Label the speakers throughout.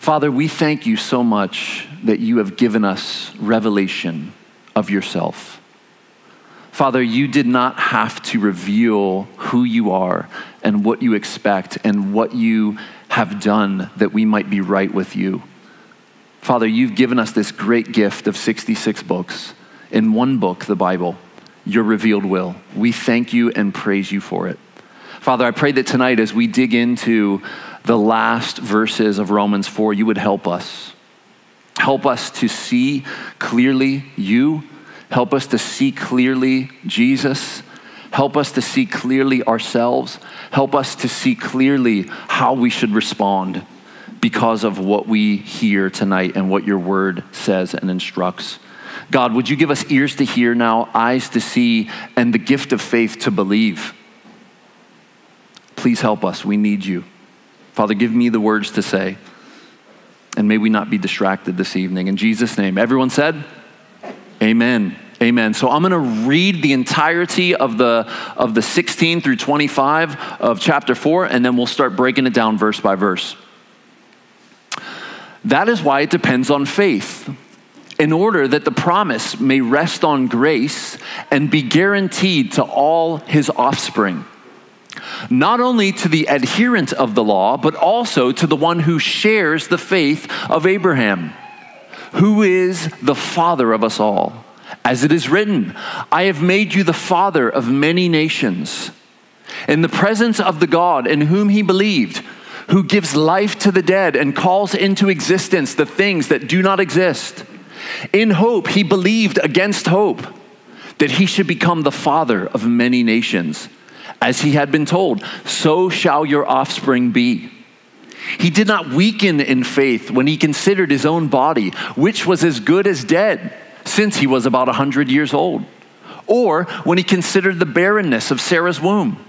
Speaker 1: Father, we thank you so much that you have given us revelation of yourself. Father, you did not have to reveal who you are and what you expect and what you have done that we might be right with you. Father, you've given us this great gift of 66 books. In one book, the Bible, your revealed will. We thank you and praise you for it. Father, I pray that tonight as we dig into the last verses of Romans 4, you would help us. Help us to see clearly you. Help us to see clearly Jesus. Help us to see clearly ourselves. Help us to see clearly how we should respond because of what we hear tonight and what your word says and instructs. God, would you give us ears to hear now, eyes to see, and the gift of faith to believe? Please help us. We need you. Father, give me the words to say. And may we not be distracted this evening. In Jesus' name. Everyone said, Amen. Amen. So I'm going to read the entirety of the, of the 16 through 25 of chapter 4, and then we'll start breaking it down verse by verse. That is why it depends on faith, in order that the promise may rest on grace and be guaranteed to all his offspring not only to the adherent of the law, but also to the one who shares the faith of Abraham, who is the father of us all. As it is written, I have made you the father of many nations. In the presence of the God in whom he believed, who gives life to the dead and calls into existence the things that do not exist. In hope, he believed against hope that he should become the father of many nations as he had been told, so shall your offspring be. He did not weaken in faith when he considered his own body, which was as good as dead, since he was about a 100 years old, or when he considered the barrenness of Sarah's womb.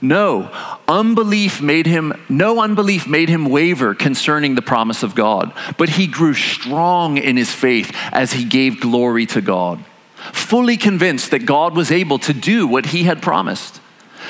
Speaker 1: No, unbelief made him no unbelief made him waver concerning the promise of God, but he grew strong in his faith as he gave glory to God, fully convinced that God was able to do what he had promised.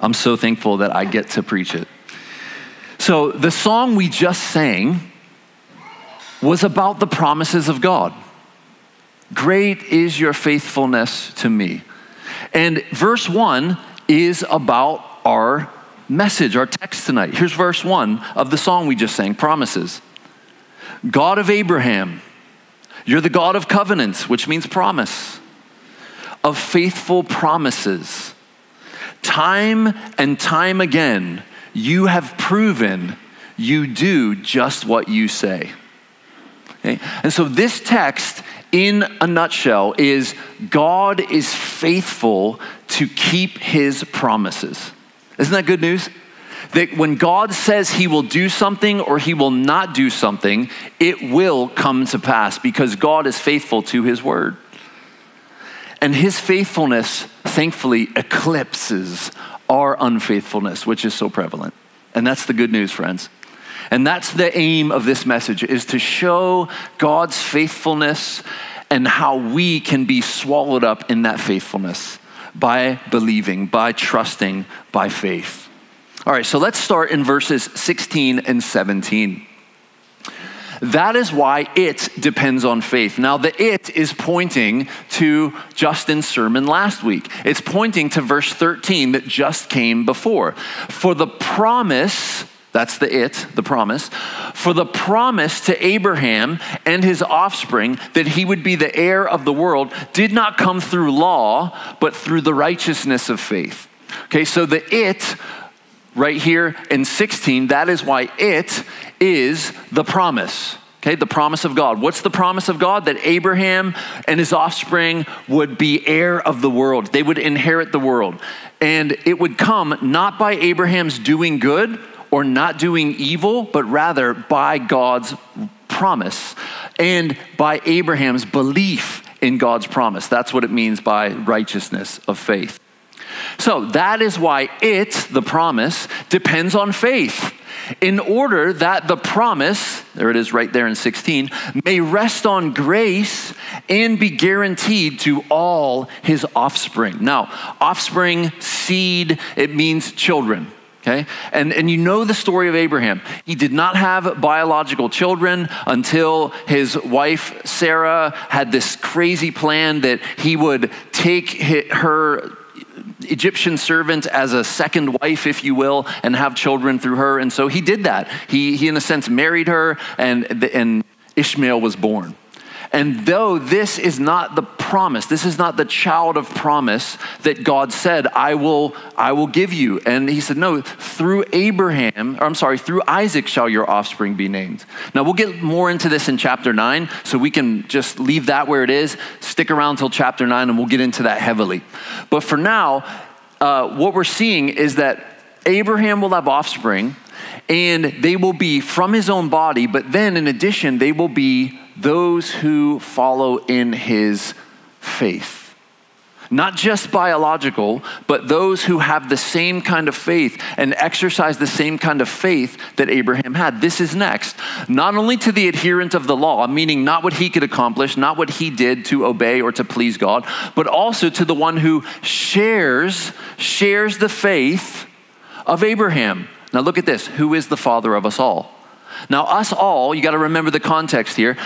Speaker 1: I'm so thankful that I get to preach it. So, the song we just sang was about the promises of God. Great is your faithfulness to me. And verse 1 is about our message, our text tonight. Here's verse 1 of the song we just sang Promises. God of Abraham, you're the God of covenants, which means promise, of faithful promises Time and time again, you have proven you do just what you say. Okay? And so, this text, in a nutshell, is God is faithful to keep his promises. Isn't that good news? That when God says he will do something or he will not do something, it will come to pass because God is faithful to his word. And his faithfulness, thankfully, eclipses our unfaithfulness, which is so prevalent. And that's the good news, friends. And that's the aim of this message is to show God's faithfulness and how we can be swallowed up in that faithfulness by believing, by trusting, by faith. All right, so let's start in verses 16 and 17. That is why it depends on faith. Now, the it is pointing to Justin's sermon last week. It's pointing to verse 13 that just came before. For the promise, that's the it, the promise, for the promise to Abraham and his offspring that he would be the heir of the world did not come through law, but through the righteousness of faith. Okay, so the it right here in 16, that is why it is the promise. Okay, the promise of God. What's the promise of God? That Abraham and his offspring would be heir of the world. They would inherit the world. And it would come not by Abraham's doing good or not doing evil, but rather by God's promise and by Abraham's belief in God's promise. That's what it means by righteousness of faith. So that is why it, the promise, depends on faith in order that the promise, there it is right there in 16, may rest on grace and be guaranteed to all his offspring. Now, offspring, seed, it means children. Okay? And, and you know the story of Abraham. He did not have biological children until his wife Sarah had this crazy plan that he would take her Egyptian servant as a second wife, if you will, and have children through her. And so he did that. He, he in a sense, married her, and, and Ishmael was born. And though this is not the promise, this is not the child of promise that God said, I will, I will give you. And he said, No, through Abraham, or I'm sorry, through Isaac shall your offspring be named. Now we'll get more into this in chapter 9, so we can just leave that where it is, stick around till chapter 9, and we'll get into that heavily. But for now, uh, what we're seeing is that Abraham will have offspring, and they will be from his own body, but then in addition, they will be those who follow in his faith. Not just biological, but those who have the same kind of faith and exercise the same kind of faith that Abraham had. This is next. Not only to the adherent of the law, meaning not what he could accomplish, not what he did to obey or to please God, but also to the one who shares, shares the faith of Abraham. Now look at this. Who is the father of us all? Now, us all, you got to remember the context here.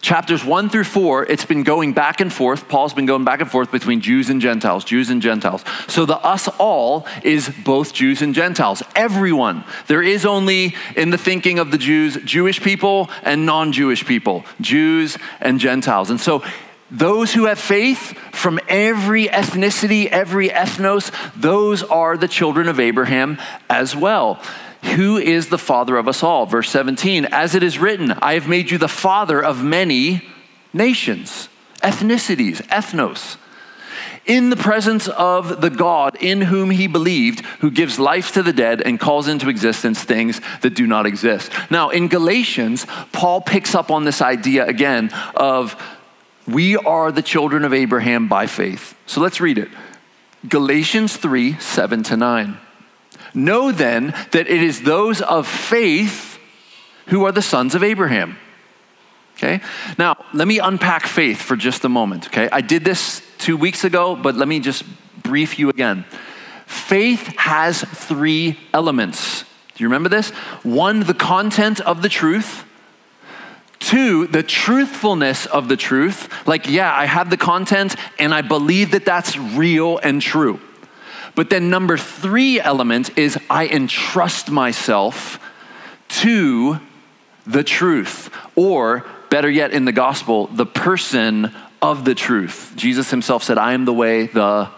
Speaker 1: Chapters one through four, it's been going back and forth. Paul's been going back and forth between Jews and Gentiles, Jews and Gentiles. So the us all is both Jews and Gentiles. Everyone. There is only, in the thinking of the Jews, Jewish people and non Jewish people, Jews and Gentiles. And so those who have faith from every ethnicity, every ethnos, those are the children of Abraham as well. Who is the father of us all? Verse 17, as it is written, I have made you the father of many nations, ethnicities, ethnos, in the presence of the God in whom he believed, who gives life to the dead and calls into existence things that do not exist. Now, in Galatians, Paul picks up on this idea again of we are the children of Abraham by faith. So let's read it. Galatians 3 7 to 9. Know then that it is those of faith who are the sons of Abraham. Okay? Now, let me unpack faith for just a moment. Okay? I did this two weeks ago, but let me just brief you again. Faith has three elements. Do you remember this? One, the content of the truth. Two, the truthfulness of the truth. Like, yeah, I have the content and I believe that that's real and true. But then, number three element is I entrust myself to the truth, or better yet, in the gospel, the person of the truth. Jesus himself said, I am the way, the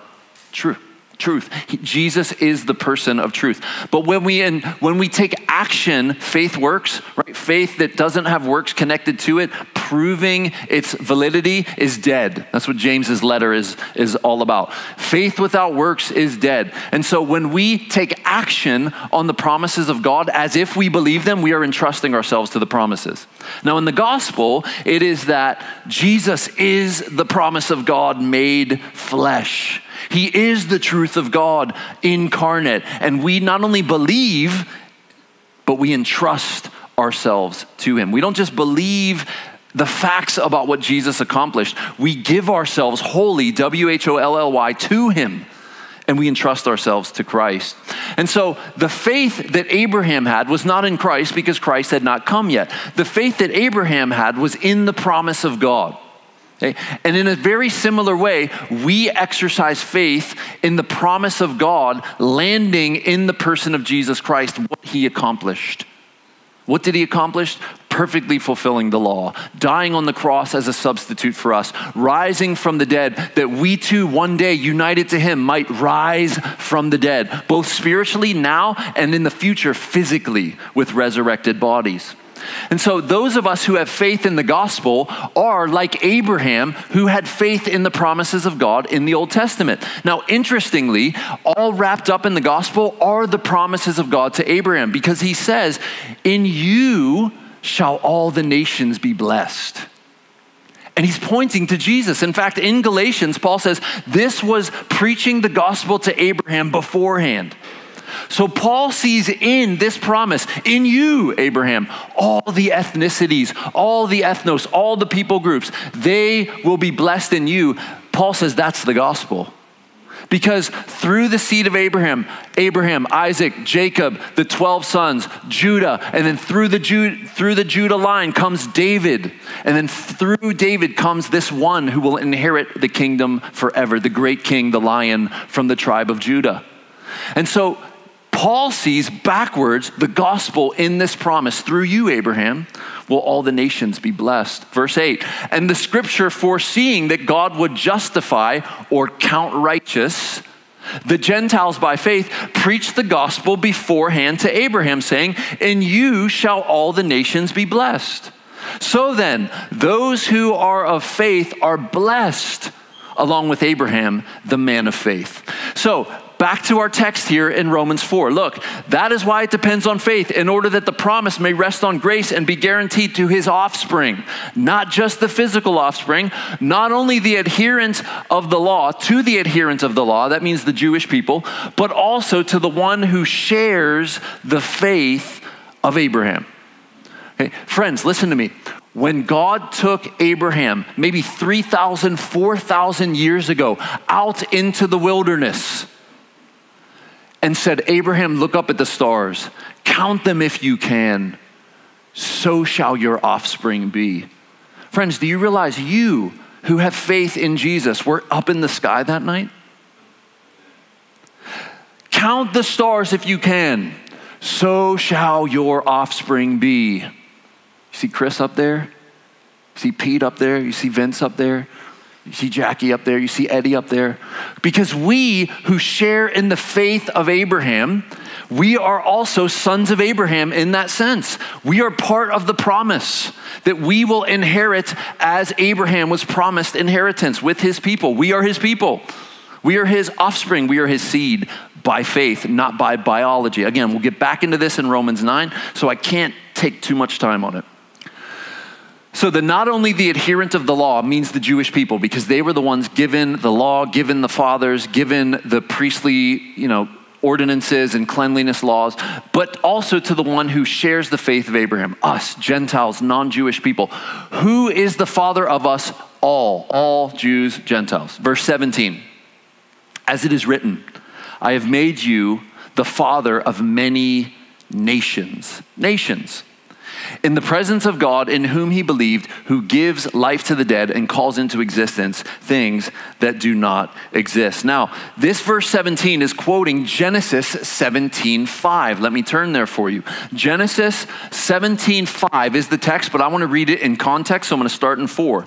Speaker 1: truth truth. Jesus is the person of truth. But when we when we take action, faith works, right? Faith that doesn't have works connected to it, proving its validity is dead. That's what James's letter is is all about. Faith without works is dead. And so when we take action on the promises of God as if we believe them, we are entrusting ourselves to the promises. Now in the gospel, it is that Jesus is the promise of God made flesh. He is the truth of God incarnate. And we not only believe, but we entrust ourselves to Him. We don't just believe the facts about what Jesus accomplished, we give ourselves wholly, W H O L L Y, to Him and we entrust ourselves to Christ. And so the faith that Abraham had was not in Christ because Christ had not come yet. The faith that Abraham had was in the promise of God. Okay? And in a very similar way, we exercise faith in the promise of God landing in the person of Jesus Christ, what he accomplished. What did he accomplish? Perfectly fulfilling the law, dying on the cross as a substitute for us, rising from the dead, that we too, one day, united to him, might rise from the dead, both spiritually now and in the future, physically, with resurrected bodies. And so, those of us who have faith in the gospel are like Abraham, who had faith in the promises of God in the Old Testament. Now, interestingly, all wrapped up in the gospel are the promises of God to Abraham because he says, In you shall all the nations be blessed. And he's pointing to Jesus. In fact, in Galatians, Paul says this was preaching the gospel to Abraham beforehand. So Paul sees in this promise, in you, Abraham, all the ethnicities, all the ethnos, all the people groups, they will be blessed in you. Paul says that's the gospel. Because through the seed of Abraham, Abraham, Isaac, Jacob, the 12 sons, Judah, and then through the, through the Judah line comes David. And then through David comes this one who will inherit the kingdom forever, the great king, the lion from the tribe of Judah. And so Paul sees backwards the gospel in this promise through you, Abraham, will all the nations be blessed. Verse 8, and the scripture foreseeing that God would justify or count righteous the Gentiles by faith preached the gospel beforehand to Abraham, saying, In you shall all the nations be blessed. So then, those who are of faith are blessed along with Abraham, the man of faith. So, Back to our text here in Romans 4. Look, that is why it depends on faith, in order that the promise may rest on grace and be guaranteed to his offspring, not just the physical offspring, not only the adherents of the law, to the adherents of the law, that means the Jewish people, but also to the one who shares the faith of Abraham. Okay? Friends, listen to me. When God took Abraham, maybe 3,000, 4,000 years ago, out into the wilderness, and said, Abraham, look up at the stars, count them if you can, so shall your offspring be. Friends, do you realize you who have faith in Jesus were up in the sky that night? Count the stars if you can, so shall your offspring be. You see Chris up there? You see Pete up there? You see Vince up there? You see Jackie up there, you see Eddie up there. Because we who share in the faith of Abraham, we are also sons of Abraham in that sense. We are part of the promise that we will inherit as Abraham was promised inheritance with his people. We are his people. We are his offspring. We are his seed by faith, not by biology. Again, we'll get back into this in Romans 9, so I can't take too much time on it. So, the not only the adherent of the law means the Jewish people because they were the ones given the law, given the fathers, given the priestly, you know, ordinances and cleanliness laws, but also to the one who shares the faith of Abraham, us, Gentiles, non Jewish people. Who is the father of us all? All Jews, Gentiles. Verse 17 As it is written, I have made you the father of many nations. Nations in the presence of God in whom he believed, who gives life to the dead and calls into existence things that do not exist. Now, this verse 17 is quoting Genesis 17:5. Let me turn there for you. Genesis 17:5 is the text, but I want to read it in context, so I'm going to start in 4.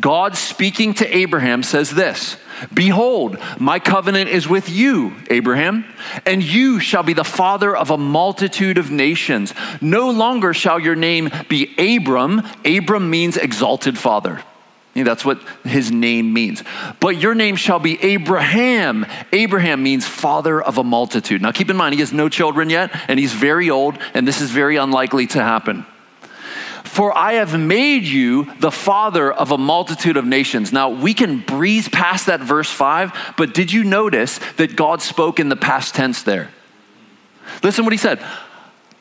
Speaker 1: God speaking to Abraham says this Behold, my covenant is with you, Abraham, and you shall be the father of a multitude of nations. No longer shall your name be Abram. Abram means exalted father. That's what his name means. But your name shall be Abraham. Abraham means father of a multitude. Now keep in mind, he has no children yet, and he's very old, and this is very unlikely to happen. For I have made you the father of a multitude of nations. Now, we can breeze past that verse 5, but did you notice that God spoke in the past tense there? Listen what he said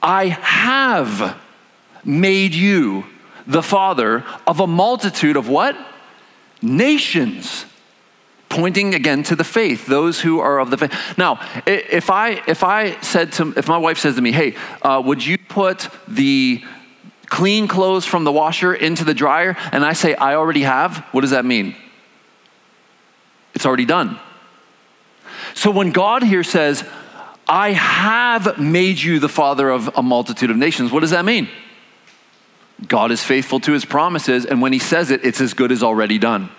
Speaker 1: I have made you the father of a multitude of what? Nations. Pointing again to the faith, those who are of the faith. Now, if I if I said to if my wife says to me, "Hey, uh, would you put the clean clothes from the washer into the dryer and I say, I already have, what does that mean? It's already done. So when God here says, I have made you the father of a multitude of nations, what does that mean? God is faithful to his promises, and when he says it, it's as good as already done.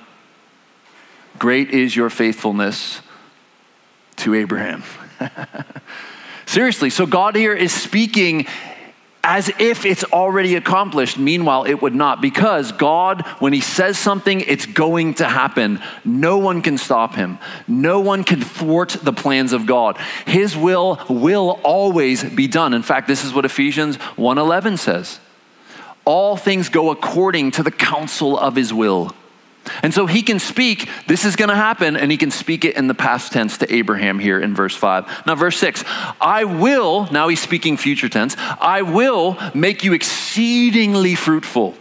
Speaker 1: Great is your faithfulness to Abraham. Seriously, so God here is speaking as if it's already accomplished. Meanwhile, it would not, because God, when He says something, it's going to happen. No one can stop Him, no one can thwart the plans of God. His will will always be done. In fact, this is what Ephesians 1:11 says. all things go according to the counsel of his will. And so he can speak, this is going to happen, and he can speak it in the past tense to Abraham here in verse 5. Now, verse 6 I will, now he's speaking future tense, I will make you exceedingly fruitful.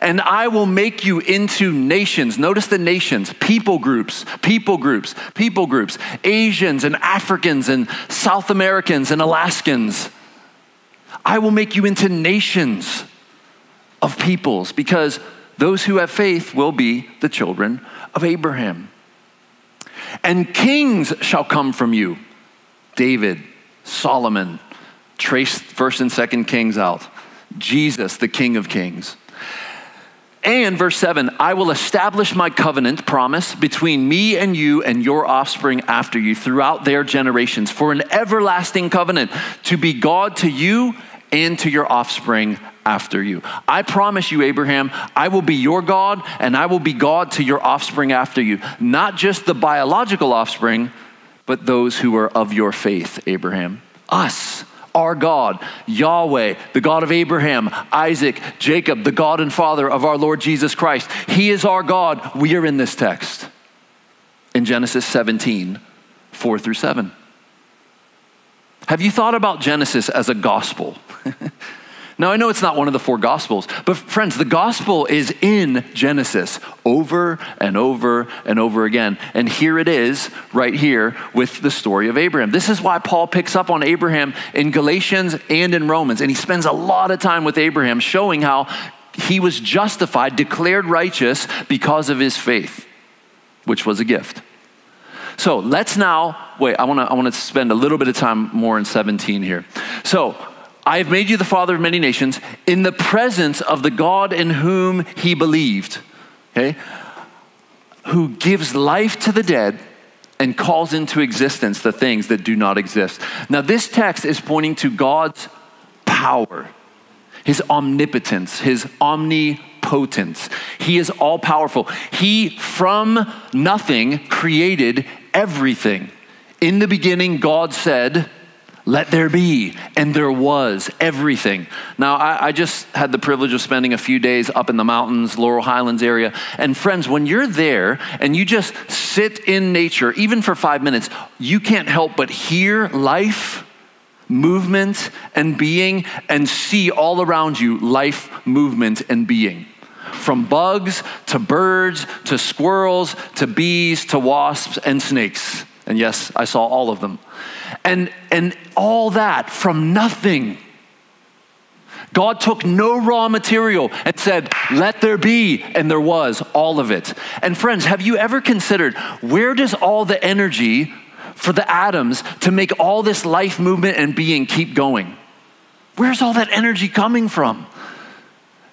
Speaker 1: And I will make you into nations. Notice the nations, people groups, people groups, people groups, Asians and Africans and South Americans and Alaskans. I will make you into nations of peoples because those who have faith will be the children of Abraham. And kings shall come from you David, Solomon, trace first and second kings out, Jesus, the King of Kings. And verse 7 I will establish my covenant promise between me and you and your offspring after you throughout their generations for an everlasting covenant to be God to you and to your offspring after you. I promise you, Abraham, I will be your God and I will be God to your offspring after you. Not just the biological offspring, but those who are of your faith, Abraham. Us, our God, Yahweh, the God of Abraham, Isaac, Jacob, the God and Father of our Lord Jesus Christ. He is our God. We are in this text in Genesis 17, 4 through 7. Have you thought about Genesis as a gospel? Now, I know it's not one of the four gospels, but friends, the gospel is in Genesis over and over and over again. And here it is, right here, with the story of Abraham. This is why Paul picks up on Abraham in Galatians and in Romans. And he spends a lot of time with Abraham, showing how he was justified, declared righteous because of his faith, which was a gift. So let's now, wait, I wanna, I wanna spend a little bit of time more in 17 here. So I have made you the father of many nations in the presence of the God in whom he believed. Okay? Who gives life to the dead and calls into existence the things that do not exist. Now, this text is pointing to God's power, his omnipotence, his omnipotence. He is all powerful. He, from nothing, created everything. In the beginning, God said, let there be. And there was everything. Now, I, I, just had the privilege of spending a few days up in the mountains, Laurel Highlands area. And friends, when you're there and you just sit in nature, even for five minutes, you can't help but hear life, movement, and being, and see all around you life, movement, and being from bugs to birds to squirrels to bees to wasps and snakes. And yes, I saw all of them. And, and all that from nothing. God took no raw material and said, Let there be, and there was all of it. And friends, have you ever considered where does all the energy for the atoms to make all this life movement and being keep going? Where's all that energy coming from?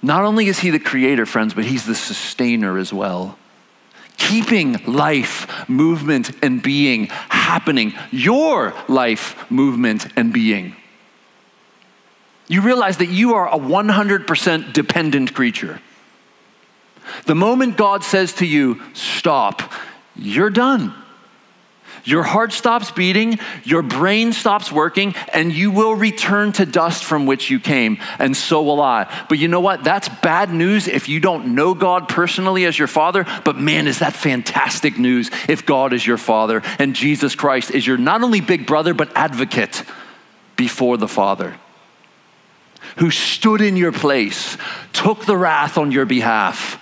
Speaker 1: Not only is He the creator, friends, but He's the sustainer as well keeping life, movement, and being happening, your life, movement, and being. You realize that you are a 100% dependent creature. The moment God says to you, stop, you're done. Your heart stops beating, your brain stops working, and you will return to dust from which you came, and so will I. But you know what? That's bad news if you don't know God personally as your Father, but man, is that fantastic news if God is your Father and Jesus Christ is your not only big brother, but advocate before the Father who stood in your place, took the wrath on your behalf,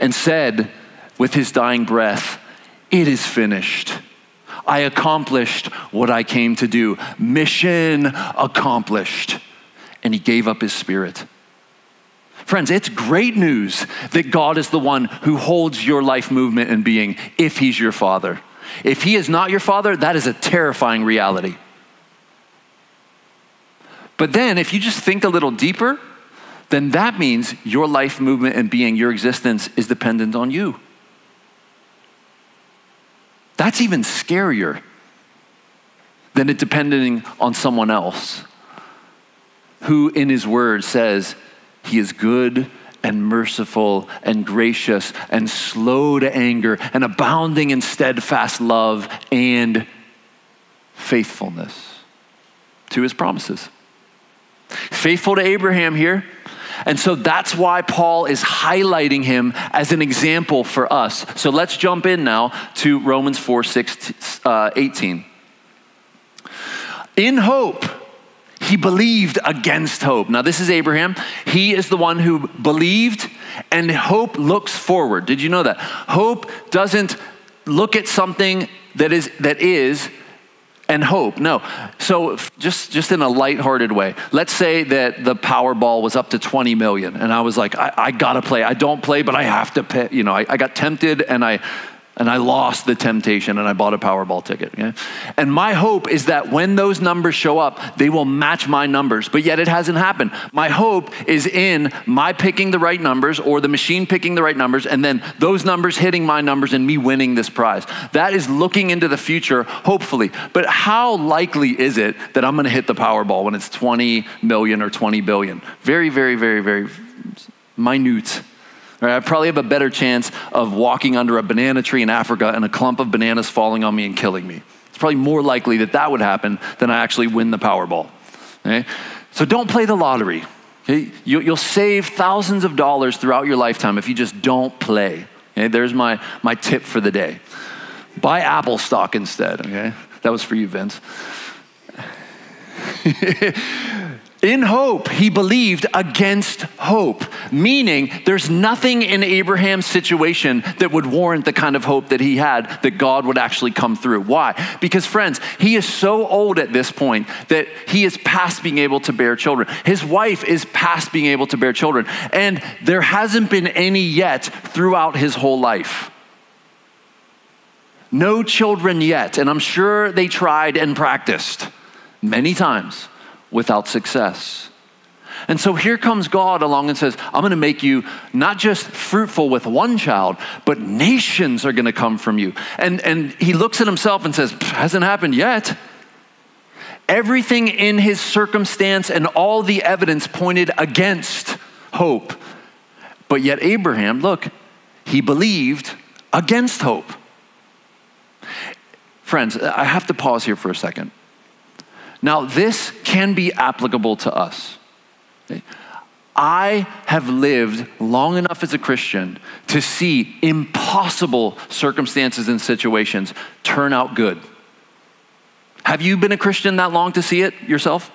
Speaker 1: and said with his dying breath, It is finished. I accomplished what I came to do. Mission accomplished. And he gave up his spirit. Friends, it's great news that God is the one who holds your life movement and being if he's your father. If he is not your father, that is a terrifying reality. But then, if you just think a little deeper, then that means your life movement and being, your existence is dependent on you. That's even scarier than it depending on someone else who, in his word, says he is good and merciful and gracious and slow to anger and abounding in steadfast love and faithfulness to his promises. Faithful to Abraham here And so that's why Paul is highlighting him as an example for us. So let's jump in now to Romans 4 6, uh, 18. In hope, he believed against hope. Now, this is Abraham. He is the one who believed, and hope looks forward. Did you know that? Hope doesn't look at something that is, that is and hope. No. So just just in a lighthearted way, let's say that the Powerball was up to 20 million, and I was like, I, I gotta play. I don't play, but I have to pay. You know, I, I got tempted and I and I lost the temptation and I bought a Powerball ticket. And my hope is that when those numbers show up, they will match my numbers, but yet it hasn't happened. My hope is in my picking the right numbers or the machine picking the right numbers and then those numbers hitting my numbers and me winning this prize. That is looking into the future, hopefully. But how likely is it that I'm going to hit the Powerball when it's 20 million or 20 billion? Very, very, very, very minute. Right, I probably have a better chance of walking under a banana tree in Africa and a clump of bananas falling on me and killing me. It's probably more likely that that would happen than I actually win the Powerball. Okay? So don't play the lottery. Okay? You, will save thousands of dollars throughout your lifetime if you just don't play. Okay? There's my, my tip for the day. Buy Apple stock instead. Okay? That was for you, Vince. In hope, he believed against hope, meaning there's nothing in Abraham's situation that would warrant the kind of hope that he had that God would actually come through. Why? Because, friends, he is so old at this point that he is past being able to bear children. His wife is past being able to bear children, and there hasn't been any yet throughout his whole life. No children yet, and I'm sure they tried and practiced many times without success. And so here comes God along and says, I'm going to make you not just fruitful with one child, but nations are going to come from you. And, and he looks at himself and says, hasn't happened yet. Everything in his circumstance and all the evidence pointed against hope. But yet, Abraham, look, he believed against hope. Friends, I have to pause here for a second. Now, this can be applicable to us. I have lived long enough as a Christian to see impossible circumstances and situations turn out good. Have you been a Christian that long to see it yourself?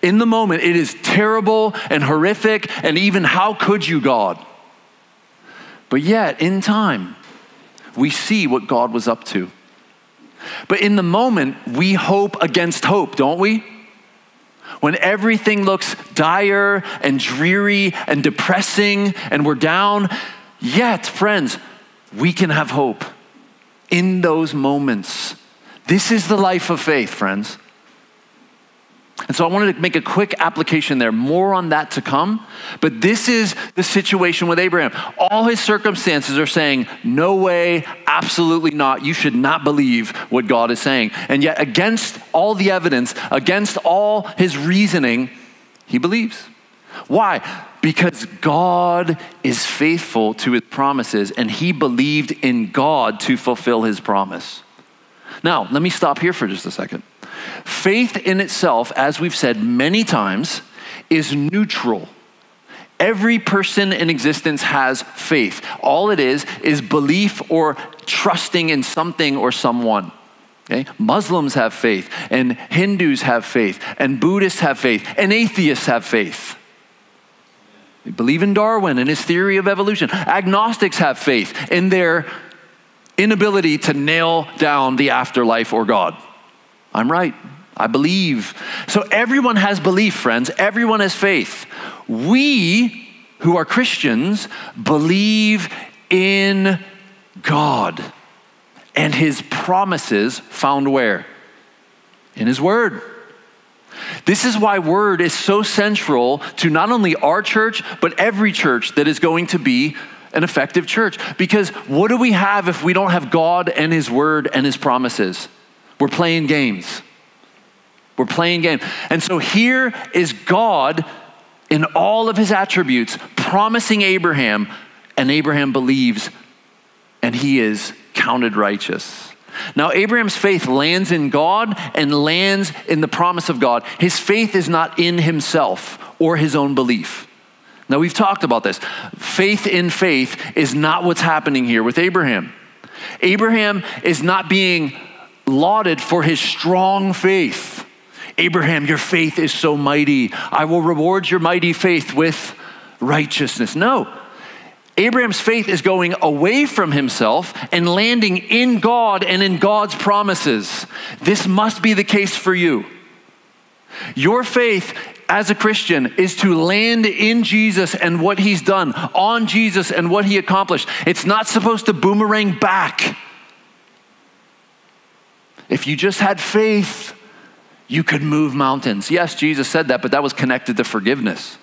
Speaker 1: In the moment, it is terrible and horrific, and even how could you, God? But yet, in time, we see what God was up to. But in the moment, we hope against hope, don't we? When everything looks dire and dreary and depressing and we're down, yet, friends, we can have hope in those moments. This is the life of faith, friends. And so I wanted to make a quick application there, more on that to come. But this is the situation with Abraham. All his circumstances are saying, no way, absolutely not. You should not believe what God is saying. And yet, against all the evidence, against all his reasoning, he believes. Why? Because God is faithful to his promises, and he believed in God to fulfill his promise. Now, let me stop here for just a second. Faith in itself, as we've said many times, is neutral. Every person in existence has faith. All it is is belief or trusting in something or someone. Okay? Muslims have faith, and Hindus have faith, and Buddhists have faith, and atheists have faith. They believe in Darwin and his theory of evolution. Agnostics have faith in their inability to nail down the afterlife or God. I'm right. I believe. So everyone has belief, friends. Everyone has faith. We who are Christians believe in God and his promises found where? In his word. This is why word is so central to not only our church, but every church that is going to be an effective church. Because what do we have if we don't have God and his word and his promises? We're playing games. We're playing games. And so here is God in all of his attributes promising Abraham, and Abraham believes, and he is counted righteous. Now, Abraham's faith lands in God and lands in the promise of God. His faith is not in himself or his own belief. Now, we've talked about this. Faith in faith is not what's happening here with Abraham. Abraham is not being lauded for his strong faith. Abraham, your faith is so mighty. I will reward your mighty faith with righteousness. No. Abraham's faith is going away from himself and landing in God and in God's promises. This must be the case for you. Your faith as a Christian is to land in Jesus and what he's done, on Jesus and what he accomplished. It's not supposed to boomerang back. If you just had faith, you could move mountains. Yes, Jesus said that, but that was connected to forgiveness.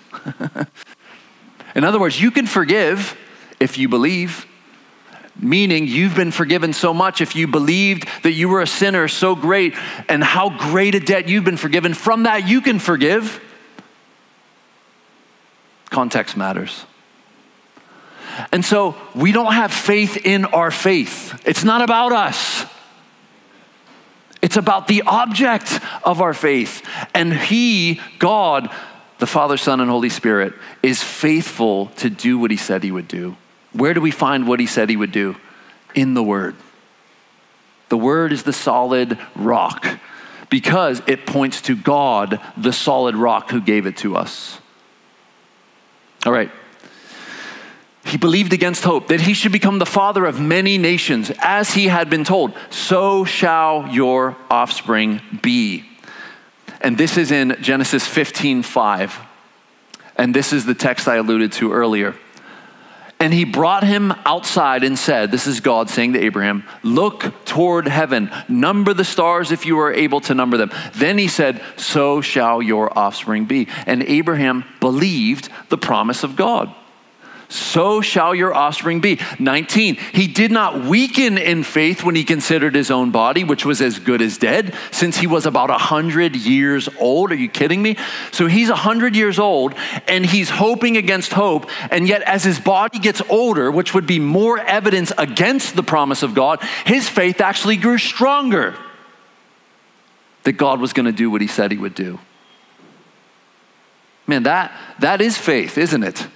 Speaker 1: in other words, you can forgive if you believe meaning you've been forgiven so much if you believed that you were a sinner so great and how great a debt you've been forgiven. From that, you can forgive. Context matters. And so we don't have faith in our faith. It's not about us. It's about the object of our faith. And He, God, the Father, Son, and Holy Spirit, is faithful to do what He said He would do. Where do we find what He said He would do? In the Word. The Word is the solid rock because it points to God, the solid rock who gave it to us. All right. He believed against hope that he should become the father of many nations, as he had been told, so shall your offspring be. And this is in Genesis 15 5. And this is the text I alluded to earlier. And he brought him outside and said, This is God saying to Abraham, Look toward heaven, number the stars if you are able to number them. Then he said, So shall your offspring be. And Abraham believed the promise of God so shall your offspring be. 19, he did not weaken in faith when he considered his own body, which was as good as dead, since he was about 100 years old. Are you kidding me? So he's 100 years old and he's hoping against hope. And yet, as his body gets older, which would be more evidence against the promise of God, his faith actually grew stronger that God was going to do what he said he would do. Man, that, that is faith, isn't it?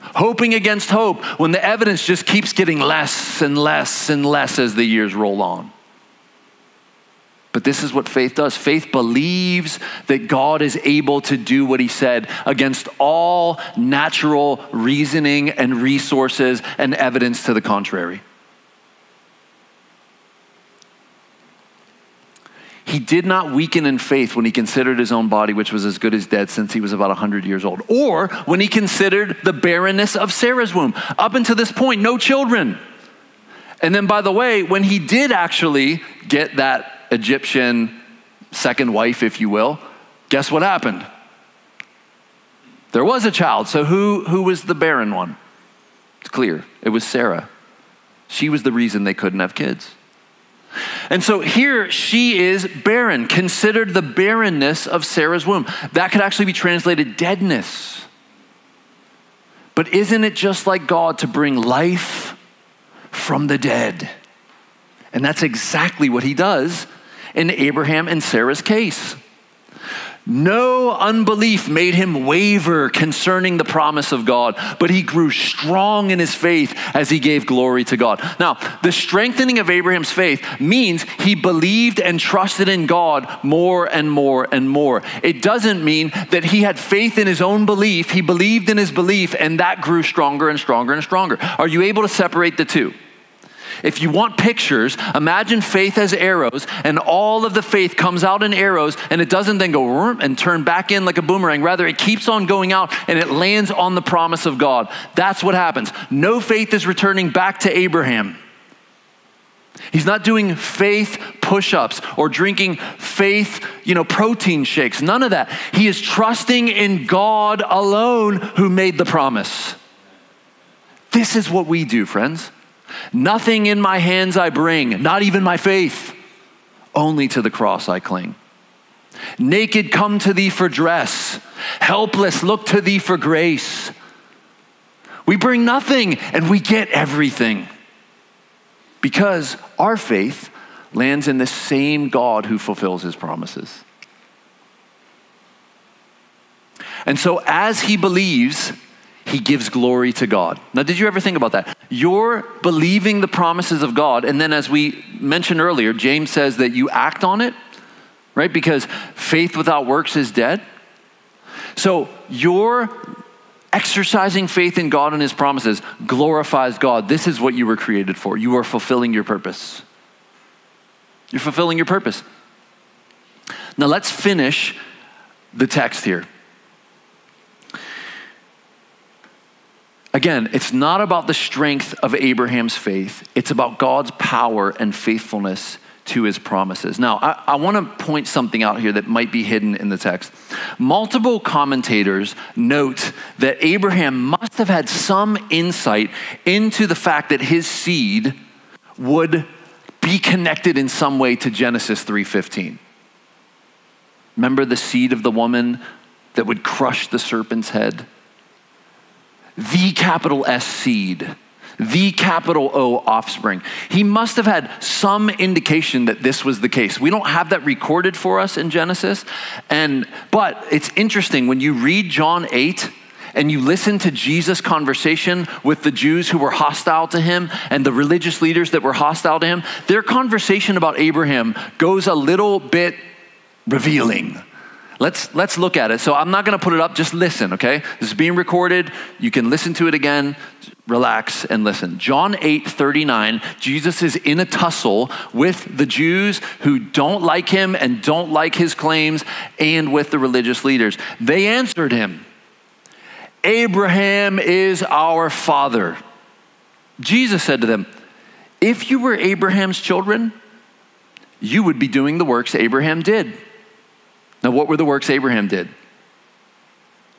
Speaker 1: Hoping against hope when the evidence just keeps getting less and less and less as the years roll on. But this is what faith does. Faith believes that God is able to do what he said against all natural reasoning and resources and evidence to the contrary. He did not weaken in faith when he considered his own body, which was as good as dead since he was about 100 years old, or when he considered the barrenness of Sarah's womb. Up until this point, no children. And then, by the way, when he did actually get that Egyptian second wife, if you will, guess what happened? There was a child. So, who, who was the barren one? It's clear. It was Sarah. She was the reason they couldn't have kids. And so here she is barren, considered the barrenness of Sarah's womb. That could actually be translated deadness. But isn't it just like God to bring life from the dead? And that's exactly what he does in Abraham and Sarah's case. No unbelief made him waver concerning the promise of God, but he grew strong in his faith as he gave glory to God. Now, the strengthening of Abraham's faith means he believed and trusted in God more and more and more. It doesn't mean that he had faith in his own belief, he believed in his belief, and that grew stronger and stronger and stronger. Are you able to separate the two? If you want pictures, imagine faith as arrows, and all of the faith comes out in arrows, and it doesn't then go and turn back in like a boomerang. Rather, it keeps on going out and it lands on the promise of God. That's what happens. No faith is returning back to Abraham. He's not doing faith push ups or drinking faith, you know, protein shakes. None of that. He is trusting in God alone who made the promise. This is what we do, friends. Nothing in my hands I bring, not even my faith. Only to the cross I cling. Naked, come to thee for dress. Helpless, look to thee for grace. We bring nothing and we get everything because our faith lands in the same God who fulfills his promises. And so, as he believes, he gives glory to God. Now, did you ever think about that? You're believing the promises of God, and then, as we mentioned earlier, James says that you act on it, right? Because faith without works is dead. So, you're exercising faith in God and His promises glorifies God. This is what you were created for. You are fulfilling your purpose. You're fulfilling your purpose. Now, let's finish the text here. Again, it's not about the strength of Abraham's faith, it's about God's power and faithfulness to his promises. Now, I, I want to point something out here that might be hidden in the text. Multiple commentators note that Abraham must have had some insight into the fact that his seed would be connected in some way to Genesis 3:15. Remember the seed of the woman that would crush the serpent's head? The capital S seed, the capital O offspring. He must have had some indication that this was the case. We don't have that recorded for us in Genesis. And but it's interesting when you read John 8 and you listen to Jesus' conversation with the Jews who were hostile to him and the religious leaders that were hostile to him, their conversation about Abraham goes a little bit revealing. Let's, let's look at it. So I'm not going to put it up, just listen, okay? This is being recorded. You can listen to it again, relax and listen. John 8 39, Jesus is in a tussle with the Jews who don't like him and don't like his claims, and with the religious leaders. They answered him Abraham is our father. Jesus said to them, If you were Abraham's children, you would be doing the works Abraham did. Now, what were the works Abraham did?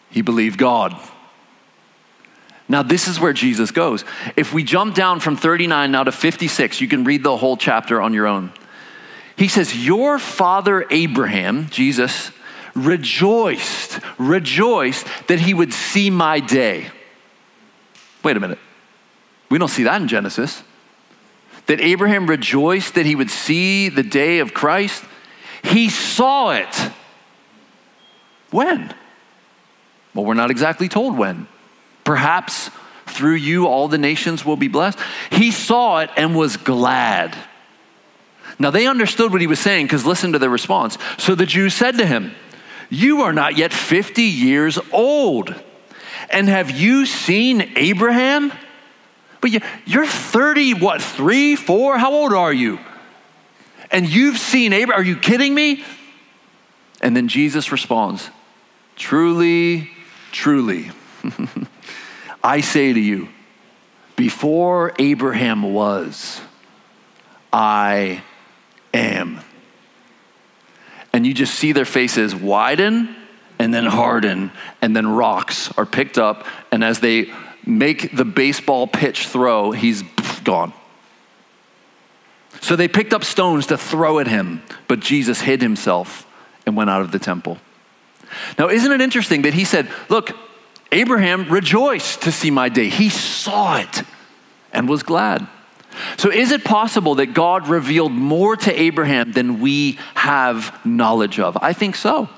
Speaker 1: He believed God. Now, this is where Jesus goes. If we jump down from 39 now to 56, you can read the whole chapter on your own. He says, Your father Abraham, Jesus, rejoiced, rejoiced that he would see my day. Wait a minute. We don't see that in Genesis. That Abraham rejoiced that he would see the day of Christ. He saw it when? Well, we're not exactly told when. Perhaps through you all the nations will be blessed. He saw it and was glad. Now they understood what he was saying because listen to their response. So the Jews said to him, You are not yet 50 years old. And have you seen Abraham? But you're 30, what, three, four? How old are you? And you've seen Abraham? Are you kidding me? And then Jesus responds, Truly, truly, I say to you, before Abraham was, I am. And you just see their faces widen and then harden, and then rocks are picked up, and as they make the baseball pitch throw, he's gone. So they picked up stones to throw at him, but Jesus hid himself and went out of the temple. Now, isn't it interesting that he said, Look, Abraham rejoiced to see my day. He saw it and was glad. So, is it possible that God revealed more to Abraham than we have knowledge of? I think so.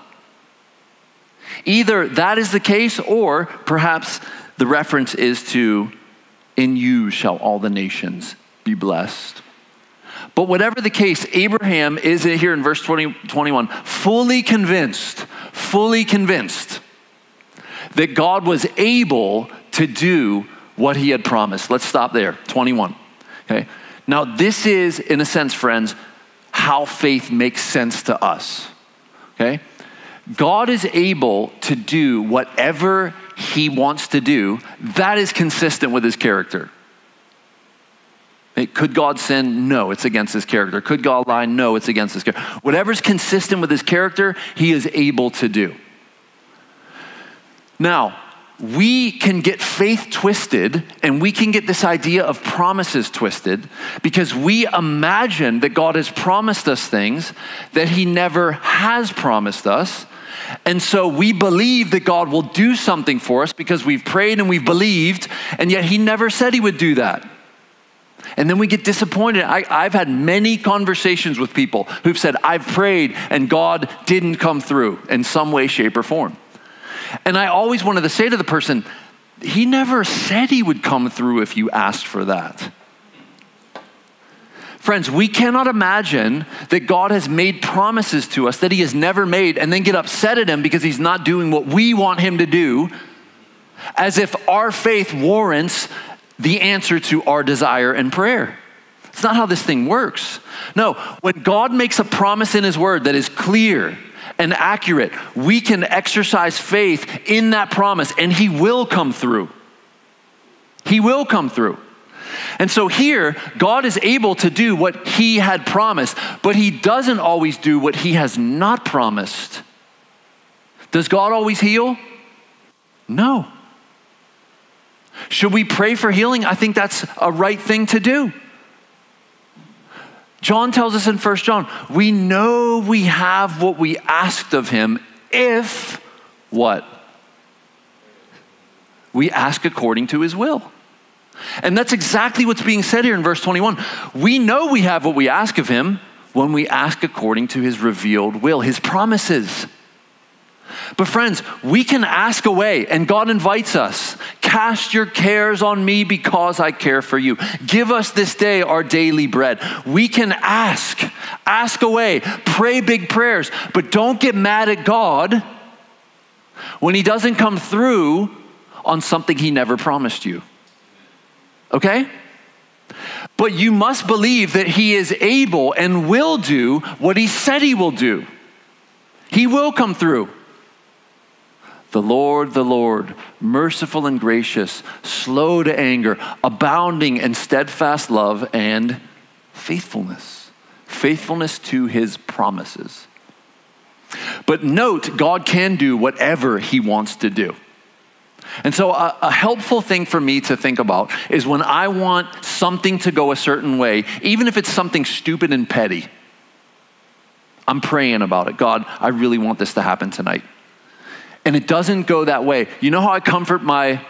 Speaker 1: Either that is the case, or perhaps the reference is to, In you shall all the nations be blessed. But whatever the case, Abraham is here in verse 20, 21, fully convinced, fully convinced that God was able to do what he had promised. Let's stop there. 21. Okay. Now, this is, in a sense, friends, how faith makes sense to us. Okay? God is able to do whatever he wants to do that is consistent with his character. Could God sin? No, it's against his character. Could God lie? No, it's against his character. Whatever's consistent with his character, he is able to do. Now, we can get faith twisted and we can get this idea of promises twisted because we imagine that God has promised us things that he never has promised us. And so we believe that God will do something for us because we've prayed and we've believed, and yet he never said he would do that. And then we get disappointed. I, have had many conversations with people who've said, I've prayed and God didn't come through in some way, shape, or form. And I always wanted to say to the person, he never said he would come through if you asked for that. Friends, we cannot imagine that God has made promises to us that he has never made and then get upset at him because he's not doing what we want him to do, as if our faith warrants the answer to our desire and prayer. It's not how this thing works. No, when God makes a promise in his word that is clear, and accurate, we can exercise faith in that promise and He will come through. He will come through. And so here, God is able to do what He had promised, but He doesn't always do what He has not promised. Does God always heal? No. Should we pray for healing? I think that's a right thing to do. John tells us in 1 John, we know we have what we asked of him if what? We ask according to his will. And that's exactly what's being said here in verse 21. We know we have what we ask of him when we ask according to his revealed will, his promises. But, friends, we can ask away, and God invites us Cast your cares on me because I care for you. Give us this day our daily bread. We can ask, ask away, pray big prayers, but don't get mad at God when He doesn't come through on something He never promised you. Okay? But you must believe that He is able and will do what He said He will do. He will come through. The Lord, the Lord, merciful and gracious, slow to anger, abounding in steadfast love and faithfulness. Faithfulness to his promises. But note, God can do whatever he wants to do. And so, a, a, helpful thing for me to think about is when I want something to go a certain way, even if it's something stupid and petty, I'm praying about it. God, I really want this to happen tonight and it doesn't go that way. You know how I comfort my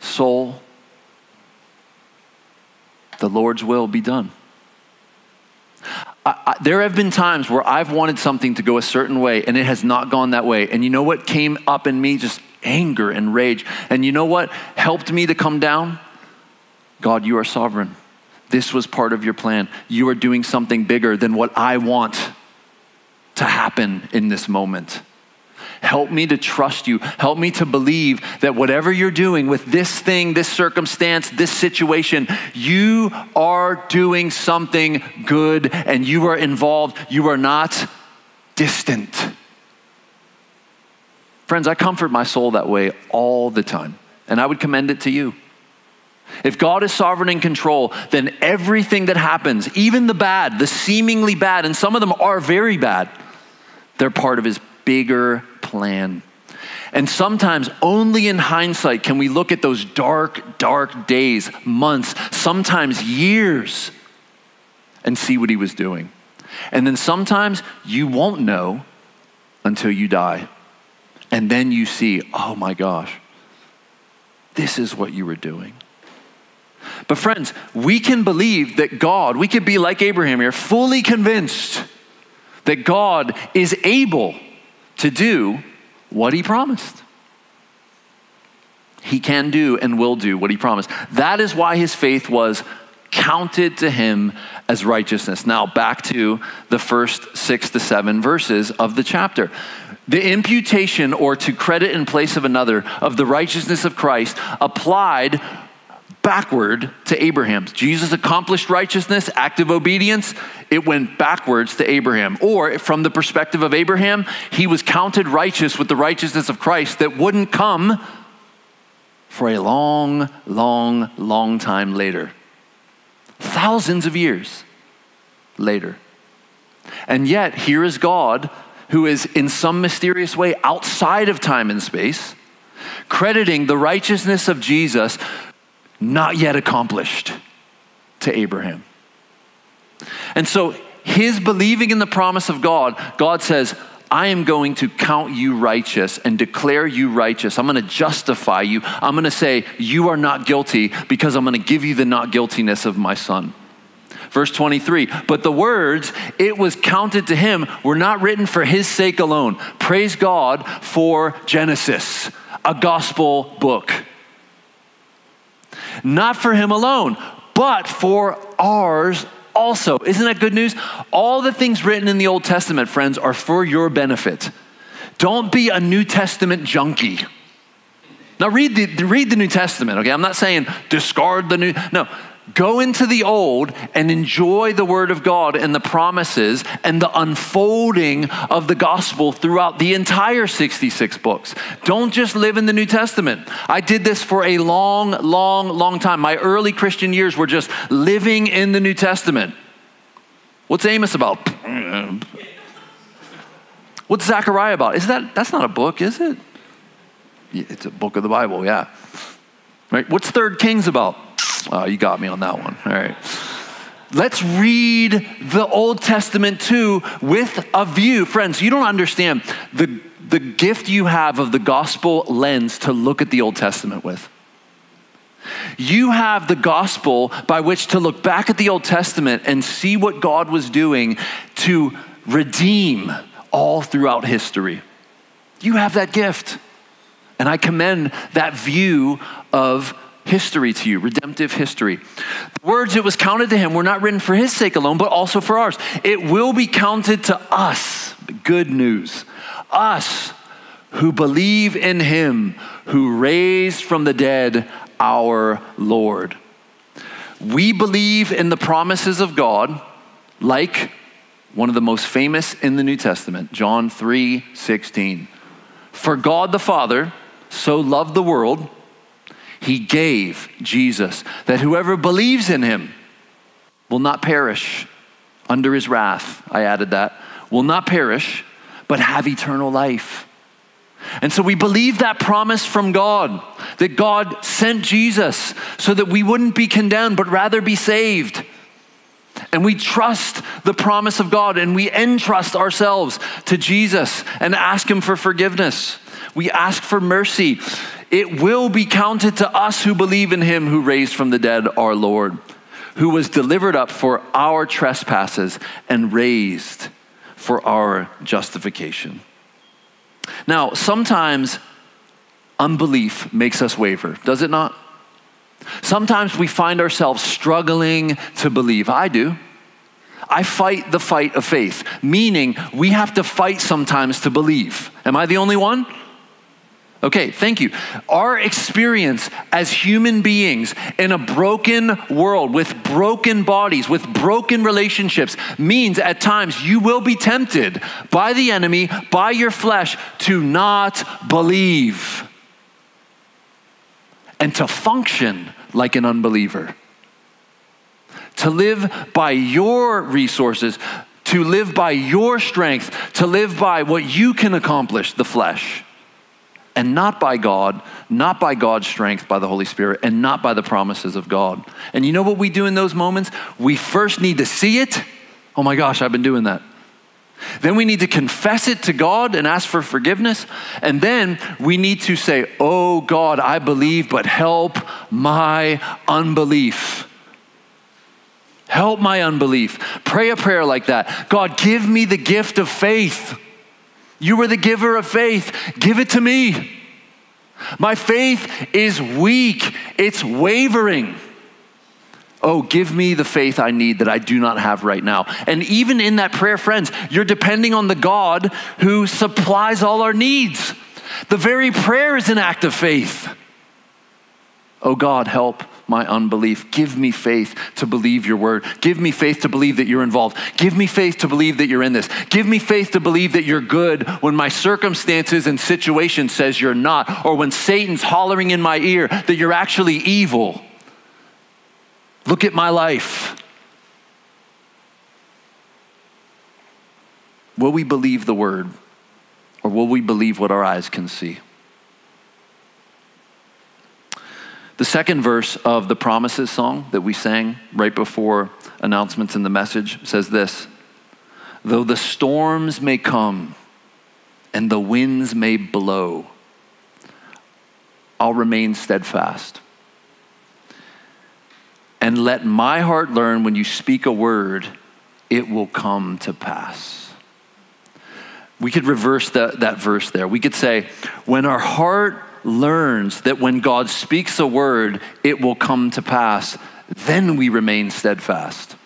Speaker 1: soul? The Lord's will be done. I, I, there have been times where I've wanted something to go a certain way and it has not gone that way. And you know what came up in me? Just anger and rage. And you know what helped me to come down? God, you are sovereign. This was part of your plan. You are doing something bigger than what I want to happen in this moment. Help me to trust you. Help me to believe that whatever you're doing with this thing, this circumstance, this situation, you are doing something good and you are involved. You are not distant. Friends, I comfort my soul that way all the time, and I would commend it to you. If God is sovereign and control, then everything that happens, even the bad, the seemingly bad, and some of them are very bad, they're part of his bigger plan. And sometimes, only in hindsight, can we look at those dark, dark days, months, sometimes years, and see what he was doing. And then sometimes you won't know until you die. And then you see, oh my gosh, this is what you were doing. But, friends, we can believe that God, we could be like Abraham here, fully convinced that God is able to do what he promised. He can do and will do what he promised. That is why his faith was counted to him as righteousness. Now, back to the first six to seven verses of the chapter. The imputation or to credit in place of another of the righteousness of Christ applied backward to Abraham. Jesus accomplished righteousness, active obedience, it went backwards to Abraham. Or from the perspective of Abraham, he was counted righteous with the righteousness of Christ that wouldn't come for a long, long, long time later. Thousands of years later. And yet, here is God who is in some mysterious way outside of time and space, crediting the righteousness of Jesus not yet accomplished to Abraham. And so, his believing in the promise of God, God says, I am going to count you righteous and declare you righteous. I'm going to justify you. I'm going to say, You are not guilty because I'm going to give you the not guiltiness of my son. Verse 23, but the words, it was counted to him, were not written for his sake alone. Praise God for Genesis a gospel book. Not for him alone, but for ours also. Isn't that good news? All the things written in the Old Testament, friends, are for your benefit. Don't be a New Testament junkie. Now, read the, read the New Testament, okay? I'm not saying discard the New. No, go into the old and enjoy the word of God and the promises and the unfolding of the gospel throughout the entire 66 books. Don't just live in the New Testament. I did this for a long, long, long time. My early Christian years were just living in the New Testament. What's Amos about? What's Zechariah about? Is that that's not a book, is it? It's a book of the Bible, yeah. Right? What's Third Kings about? Oh, you got me on that one. All right. Let's read the Old Testament too with a view. Friends, you don't understand the, the gift you have of the gospel lens to look at the Old Testament with. You have the gospel by which to look back at the Old Testament and see what God was doing to redeem all throughout history. You have that gift. And I commend that view of history to you, redemptive history. The words it was counted to him were not written for his sake alone, but also for ours. It will be counted to us, good news, us who believe in him who raised from the dead our Lord. We believe in the promises of God, like one of the most famous in the New Testament, John 3 16. For God the Father so loved the world he gave Jesus, that whoever believes in him will not perish under his wrath. I added that. Will not perish, but have eternal life. And so we believe that promise from God that God sent Jesus so that we wouldn't be condemned, but rather be saved. And we trust the promise of God and we entrust ourselves to Jesus and ask Him for forgiveness. We ask for mercy it will be counted to us who believe in him who raised from the dead our Lord, who was delivered up for our trespasses and raised for our justification. Now, sometimes unbelief makes us waver, does it not? Sometimes we find ourselves struggling to believe. I do. I fight the fight of faith, meaning we have to fight sometimes to believe. Am I the only one? Okay, thank you. Our experience as human beings in a broken world with broken bodies, with broken relationships, means at times you will be tempted by the enemy, by your flesh, to not believe and to function like an unbeliever. To live by your resources, to live by your strength, to live by what you can accomplish, the flesh and not by God, not by God's strength, by the Holy Spirit, and not by the promises of God. And you know what we do in those moments? We first need to see it. Oh my gosh, I've been doing that. Then we need to confess it to God and ask for forgiveness. And then we need to say, Oh God, I believe, but help my unbelief. Help my unbelief. Pray a prayer like that. God, give me the gift of faith. You were the giver of faith. Give it to me. My faith is weak, it's wavering. Oh, give me the faith I need that I do not have right now. And even in that prayer, friends, you're depending on the God who supplies all our needs. The very prayer is an act of faith. Oh God, help my unbelief. Give me faith to believe your word. Give me faith to believe that you're involved. Give me faith to believe that you're in this. Give me faith to believe that you're good when my circumstances and situation says you're not, or when Satan's hollering in my ear that you're actually evil. Look at my life. Will we believe the word, or will we believe what our eyes can see? The second verse of the Promises song that we sang right before announcements in the message says this Though the storms may come and the winds may blow, I'll remain steadfast. And let my heart learn when you speak a word, it will come to pass. We could reverse that, that verse there. We could say, when our heart learns that when God speaks a word, it will come to pass, then we remain steadfast.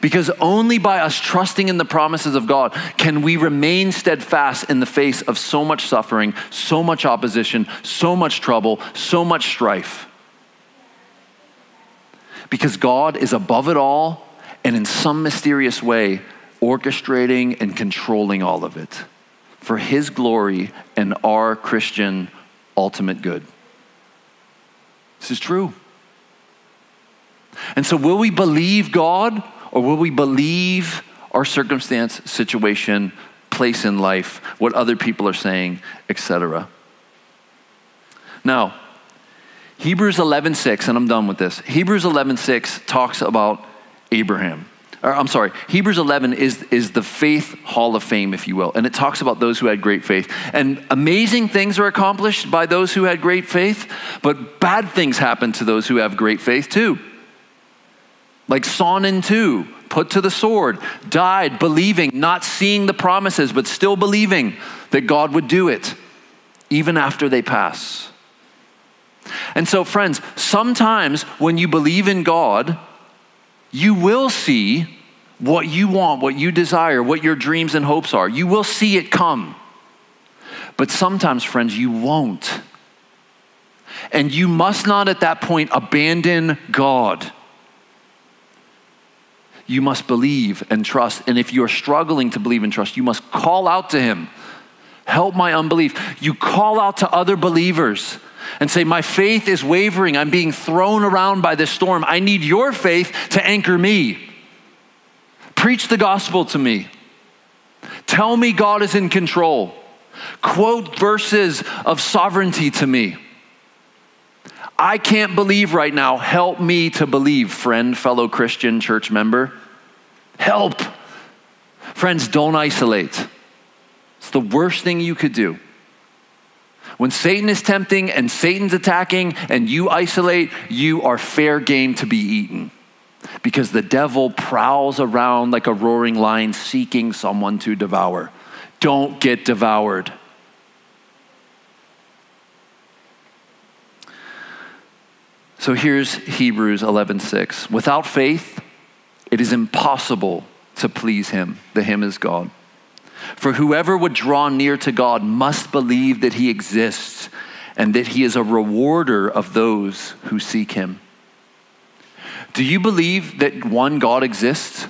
Speaker 1: Because only by us trusting in the promises of God can we remain steadfast in the face of so much suffering, so much opposition, so much trouble, so much strife. Because God is above it all and in some mysterious way orchestrating and controlling all of it for His glory and our Christian ultimate good. This is true. And so, will we believe God or will we believe our circumstance, situation, place in life, what other people are saying, etc.? Now, Hebrews 11:6 and I'm done with this. Hebrews 11:6 talks about Abraham. Or, I'm sorry, Hebrews 11 is, is the faith hall of fame, if you will. And it talks about those who had great faith. And amazing things are accomplished by those who had great faith, but bad things happen to those who have great faith too like Sonnen two, put to the sword, died believing, not seeing the promises, but still believing that God would do it, even after they pass. And so, friends, sometimes when you believe in God, you will see what you want, what you desire, what your dreams and hopes are. You will see it come. But sometimes, friends, you won't. And you must not at that point abandon God you must believe and trust. And if you're struggling to believe and trust, you must call out to Him. Help my unbelief. You call out to other believers and say, My faith is wavering. I'm being thrown around by this storm. I need your faith to anchor me. Preach the gospel to me. Tell me God is in control. Quote verses of sovereignty to me. I can't believe right now. Help me to believe, friend, fellow Christian church member. Help. Friends, don't isolate. It's the worst thing you could do. When Satan is tempting and Satan's attacking and you isolate, you are fair game to be eaten. Because the devil prowls around like a roaring lion seeking someone to devour. Don't get devoured. So here's Hebrews 11:6. Without faith, it is impossible to please him. The him is God. For whoever would draw near to God must believe that he exists and that he is a rewarder of those who seek him. Do you believe that one God exists?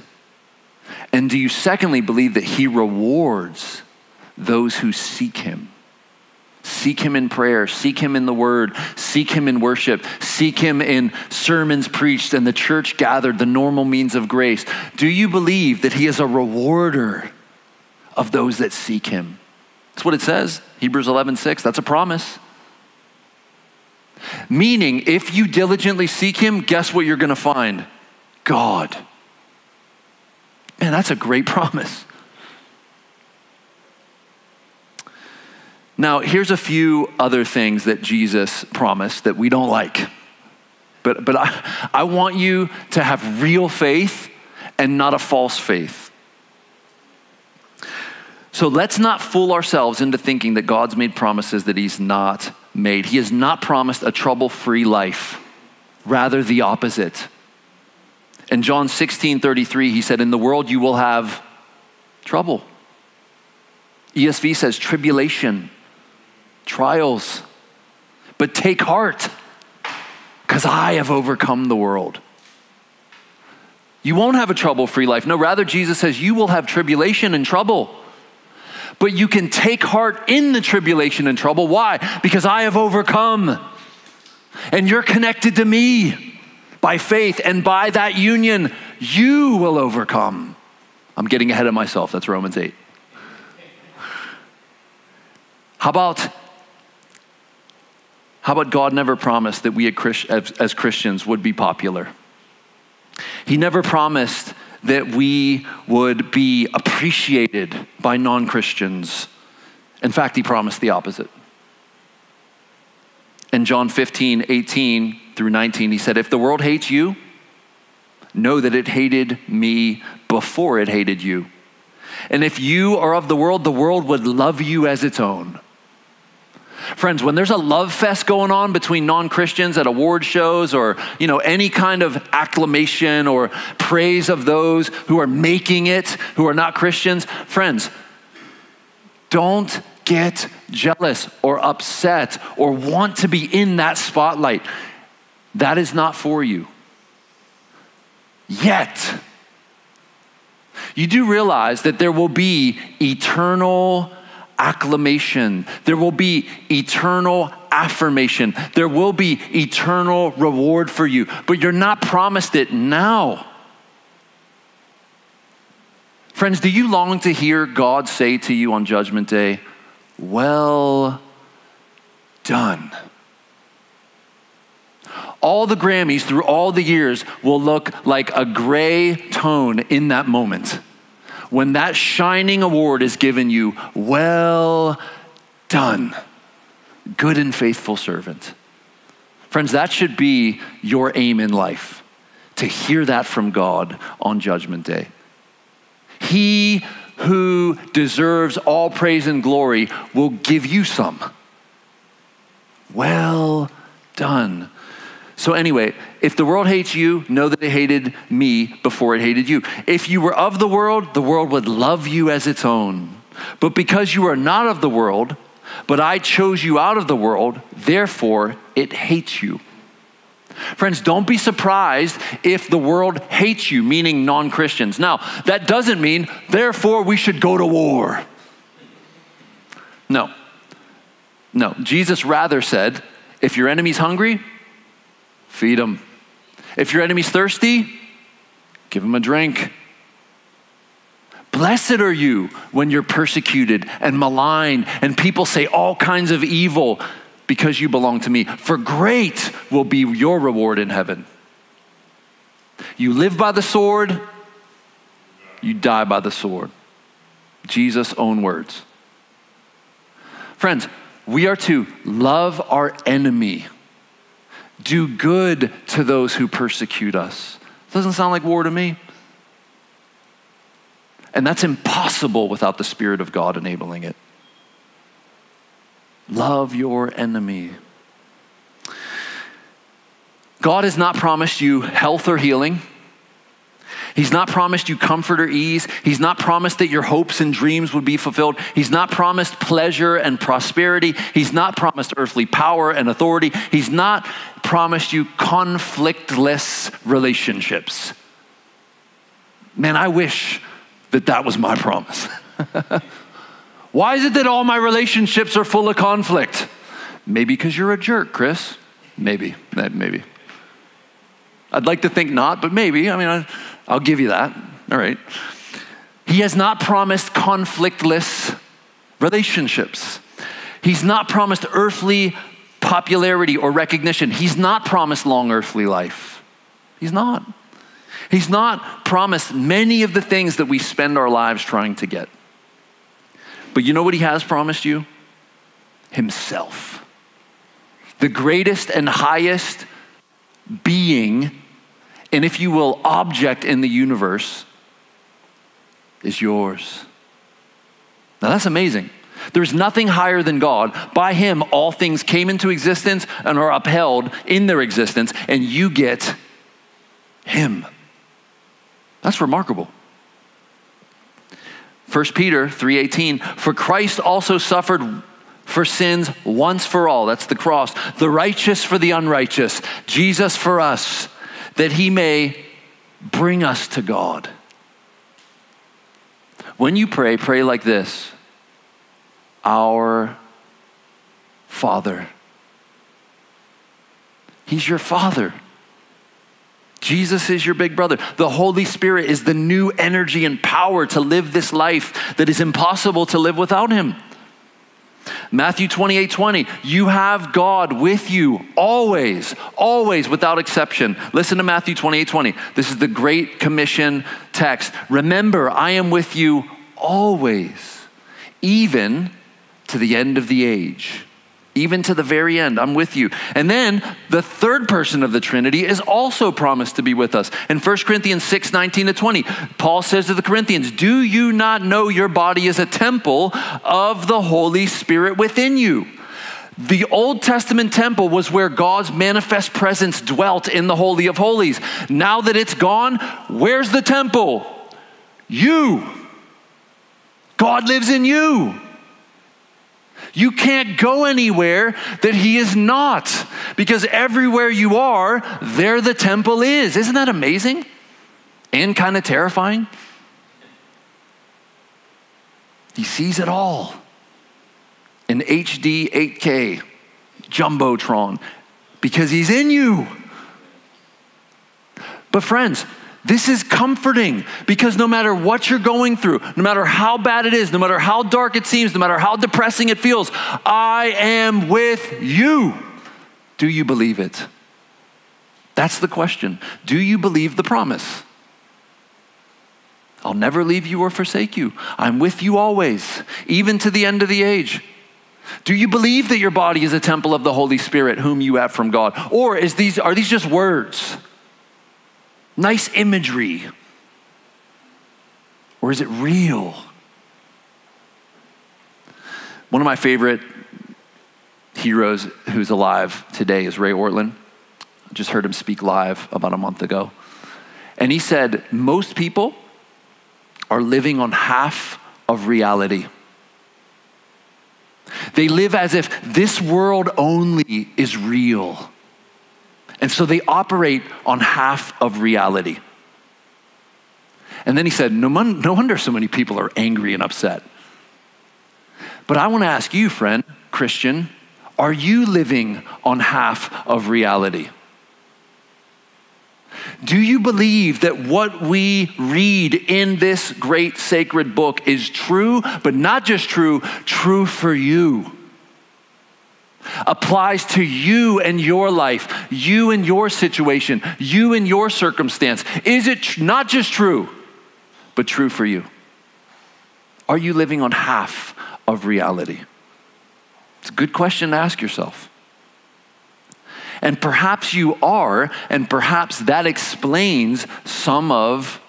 Speaker 1: And do you secondly believe that he rewards those who seek him? Seek him in prayer, seek him in the word, seek him in worship, seek him in sermons preached and the church gathered, the normal means of grace. Do you believe that he is a rewarder of those that seek him? That's what it says, Hebrews 11 6. That's a promise. Meaning, if you diligently seek him, guess what you're going to find? God. Man, that's a great promise. Now, here's a few other things that Jesus promised that we don't like. But, but I, I want you to have real faith and not a false faith. So let's not fool ourselves into thinking that God's made promises that He's not made. He has not promised a trouble free life, rather, the opposite. In John 16 33, He said, In the world you will have trouble. ESV says tribulation trials. But take heart, because I have overcome the world. You won't have a trouble free life. No, rather, Jesus says you will have tribulation and trouble. But you can take heart in the tribulation and trouble. Why? Because I have overcome. And you're connected to me by faith, and by that union, you will overcome. I'm getting ahead of myself. That's Romans 8. How about how about God never promised that we as Christians would be popular? He never promised that we would be appreciated by non Christians. In fact, he promised the opposite. In John 15, 18 through 19, he said, If the world hates you, know that it hated me before it hated you. And if you are of the world, the world would love you as its own. Friends, when there's a love fest going on between non-Christians at award shows or, you know, any kind of acclamation or praise of those who are making it, who are not Christians, friends, don't get jealous or upset or want to be in that spotlight. That is not for you. Yet, you do realize that there will be eternal acclamation, there will be eternal affirmation, there will be eternal reward for you, but you're not promised it now. Friends, do you long to hear God say to you on Judgment Day, Well done? All the Grammys through all the years will look like a gray tone in that moment when that shining award is given you, well done, good and faithful servant. Friends, that should be your aim in life to hear that from God on Judgment Day. He who deserves all praise and glory will give you some. Well done, so, anyway, if the world hates you, know that it hated me before it hated you. If you were of the world, the world would love you as its own. But because you are not of the world, but I chose you out of the world, therefore it hates you. Friends, don't be surprised if the world hates you, meaning non Christians. Now, that doesn't mean, therefore, we should go to war. No. No. Jesus rather said, if your enemy's hungry, feed them. If your enemy's thirsty, give him a drink. Blessed are you when you're persecuted and maligned, and people say all kinds of evil because you belong to me. For great will be your reward in heaven. You live by the sword, you die by the sword. Jesus' own words. Friends, we are to love our enemy do good to those who persecute us. Doesn't sound like war to me. And that's impossible without the Spirit of God enabling it. Love your enemy. God has not promised you health or healing. He's not promised you comfort or ease. He's not promised that your hopes and dreams would be fulfilled. He's not promised pleasure and prosperity. He's not promised earthly power and authority. He's not promised you conflictless relationships. Man, I wish that that was my promise. Why is it that all my relationships are full of conflict? Maybe because you're a jerk, Chris. Maybe, maybe. I'd like to think not, but maybe. I mean, I, I'll give you that. All right. He has not promised conflictless relationships. He's not promised earthly popularity or recognition. He's not promised long earthly life. He's not. He's not promised many of the things that we spend our lives trying to get. But you know what he has promised you? Himself. The greatest and highest being and if you will, object in the universe is yours. Now that's amazing. There's nothing higher than God. By Him, all things came into existence and are upheld in their existence, and you get Him. That's remarkable. 1 Peter 3:18 For Christ also suffered for sins once for all that's the cross the righteous for the unrighteous Jesus for us that he may bring us to God. When you pray, pray like this Our Father. He's your Father. Jesus is your big brother. The Holy Spirit is the new energy and power to live this life that is impossible to live without Him. Matthew 28 20, you have God with you always, always without exception. Listen to Matthew 28 20. This is the Great Commission text. Remember, I am with you always, even to the end of the age even to the very end. I'm with you. And then the third person of the Trinity is also promised to be with us. In 1 Corinthians 6 19 to 20, Paul says to the Corinthians, Do you not know your body is a temple of the Holy Spirit within you? The Old Testament temple was where God's manifest presence dwelt in the Holy of Holies. Now that it's gone, where's the temple? You. God lives in you. You can't go anywhere that He is not, because everywhere you are, there the temple is. Isn't that amazing? And kind of terrifying? He sees it all in HD 8K, Jumbotron, because He's in you. But, friends, this is comforting because no matter what you're going through, no matter how bad it is, no matter how dark it seems, no matter how depressing it feels, I am with you. Do you believe it? That's the question. Do you believe the promise? I'll never leave you or forsake you. I'm with you always, even to the end of the age. Do you believe that your body is a temple of the Holy Spirit, whom you have from God? Or is these, are these just words? Nice imagery? Or is it real? One of my favorite heroes who's alive today is Ray Ortlund. I just heard him speak live about a month ago. And he said, Most people are living on half of reality. They live as if this world only is real. And so they operate on half of reality. And then he said, no, no wonder so many people are angry and upset. But I want to ask you, friend, Christian, are you living on half of reality? Do you believe that what we read in this great sacred book is true, but not just true, true for you? Applies to you and your life, you and your situation, you and your circumstance? Is it tr- not just true, but true for you? Are you living on half of reality? It's a good question to ask yourself. And perhaps you are, and perhaps that explains some of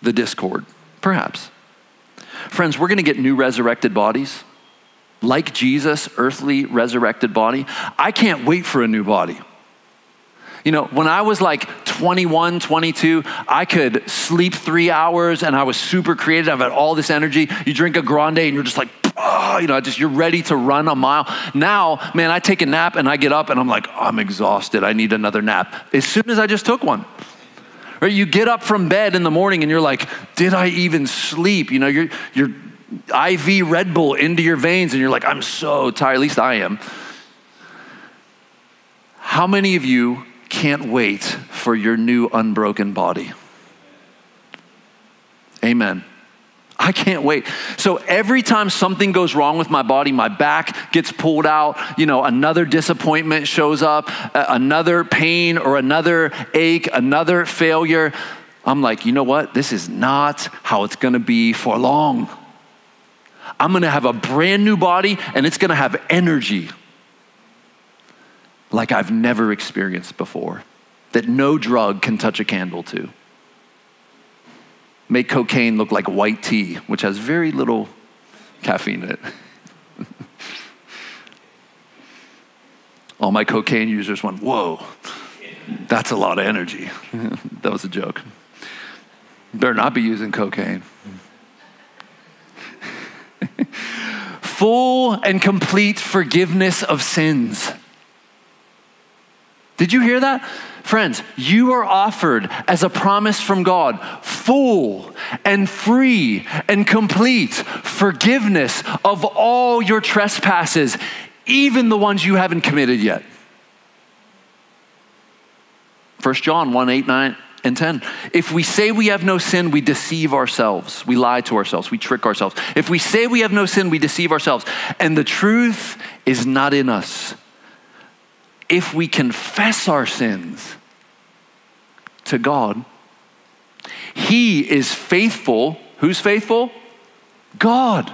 Speaker 1: the discord. Perhaps. Friends, we're going to get new resurrected bodies like Jesus' earthly resurrected body. I can't wait for a new body. You know, when I was like 21, 22, I could sleep three hours and I was super creative. I've had all this energy. You drink a grande and you're just like, oh, you know, just you're ready to run a mile. Now, man, I take a nap and I get up and I'm like, I'm exhausted. I need another nap. As soon as I just took one. Right? You get up from bed in the morning and you're like, did I even sleep? You know, you're, you're IV Red Bull into your veins and you're like, I'm so tired. At least I am. How many of you can't wait for your new unbroken body? Amen. I can't wait. So every time something goes wrong with my body, my back gets pulled out, you know, another disappointment shows up, another pain or another ache, another failure, I'm like, you know what? This is not how it's going to be for long. I'm gonna have a brand new body and it's gonna have energy like I've never experienced before, that no drug can touch a candle to. Make cocaine look like white tea, which has very little caffeine in it. All my cocaine users went, Whoa, that's a lot of energy. that was a joke. Better not be using cocaine. Full and complete forgiveness of sins. Did you hear that? Friends, you are offered as a promise from God full and free and complete forgiveness of all your trespasses, even the ones you haven't committed yet. 1 John 1 8, 9, and 10. If we say we have no sin, we deceive ourselves. We lie to ourselves. We trick ourselves. If we say we have no sin, we deceive ourselves. And the truth is not in us. If we confess our sins to God, He is faithful. Who's faithful? God.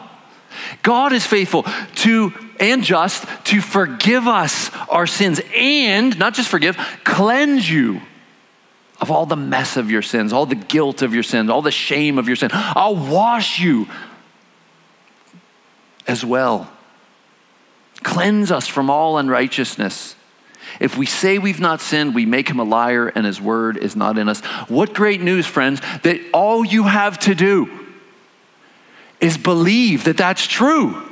Speaker 1: God is faithful to and just to forgive us our sins and not just forgive, cleanse you of all the mess of your sins, all the guilt of your sins, all the shame of your sin. I'll wash you as well. Cleanse us from all unrighteousness. If we say we've not sinned, we make him a liar and his word is not in us. What great news, friends, that all you have to do is believe that that's true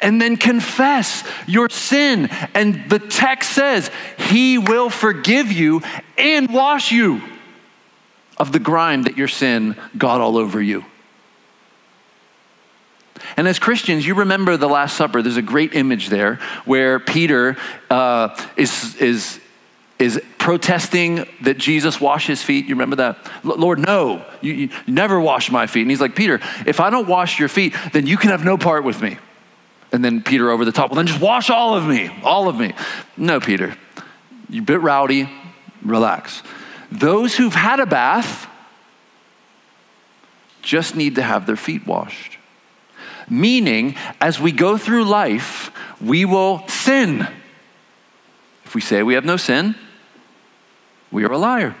Speaker 1: and then confess your sin. And the text says, He will forgive you and wash you of the grime that your sin got all over you. And as Christians, you remember the Last Supper. There's a great image there where Peter uh, is, is, is protesting that Jesus wash his feet. You remember that? Lord, no, you, you never wash my feet. And he's like, Peter, if I don't wash your feet, then you can have no part with me. And then Peter over the top, well, then just wash all of me, all of me. No, Peter, you're a bit rowdy, relax. Those who've had a bath just need to have their feet washed. Meaning, as we go through life, we will sin. If we say we have no sin, we are a liar.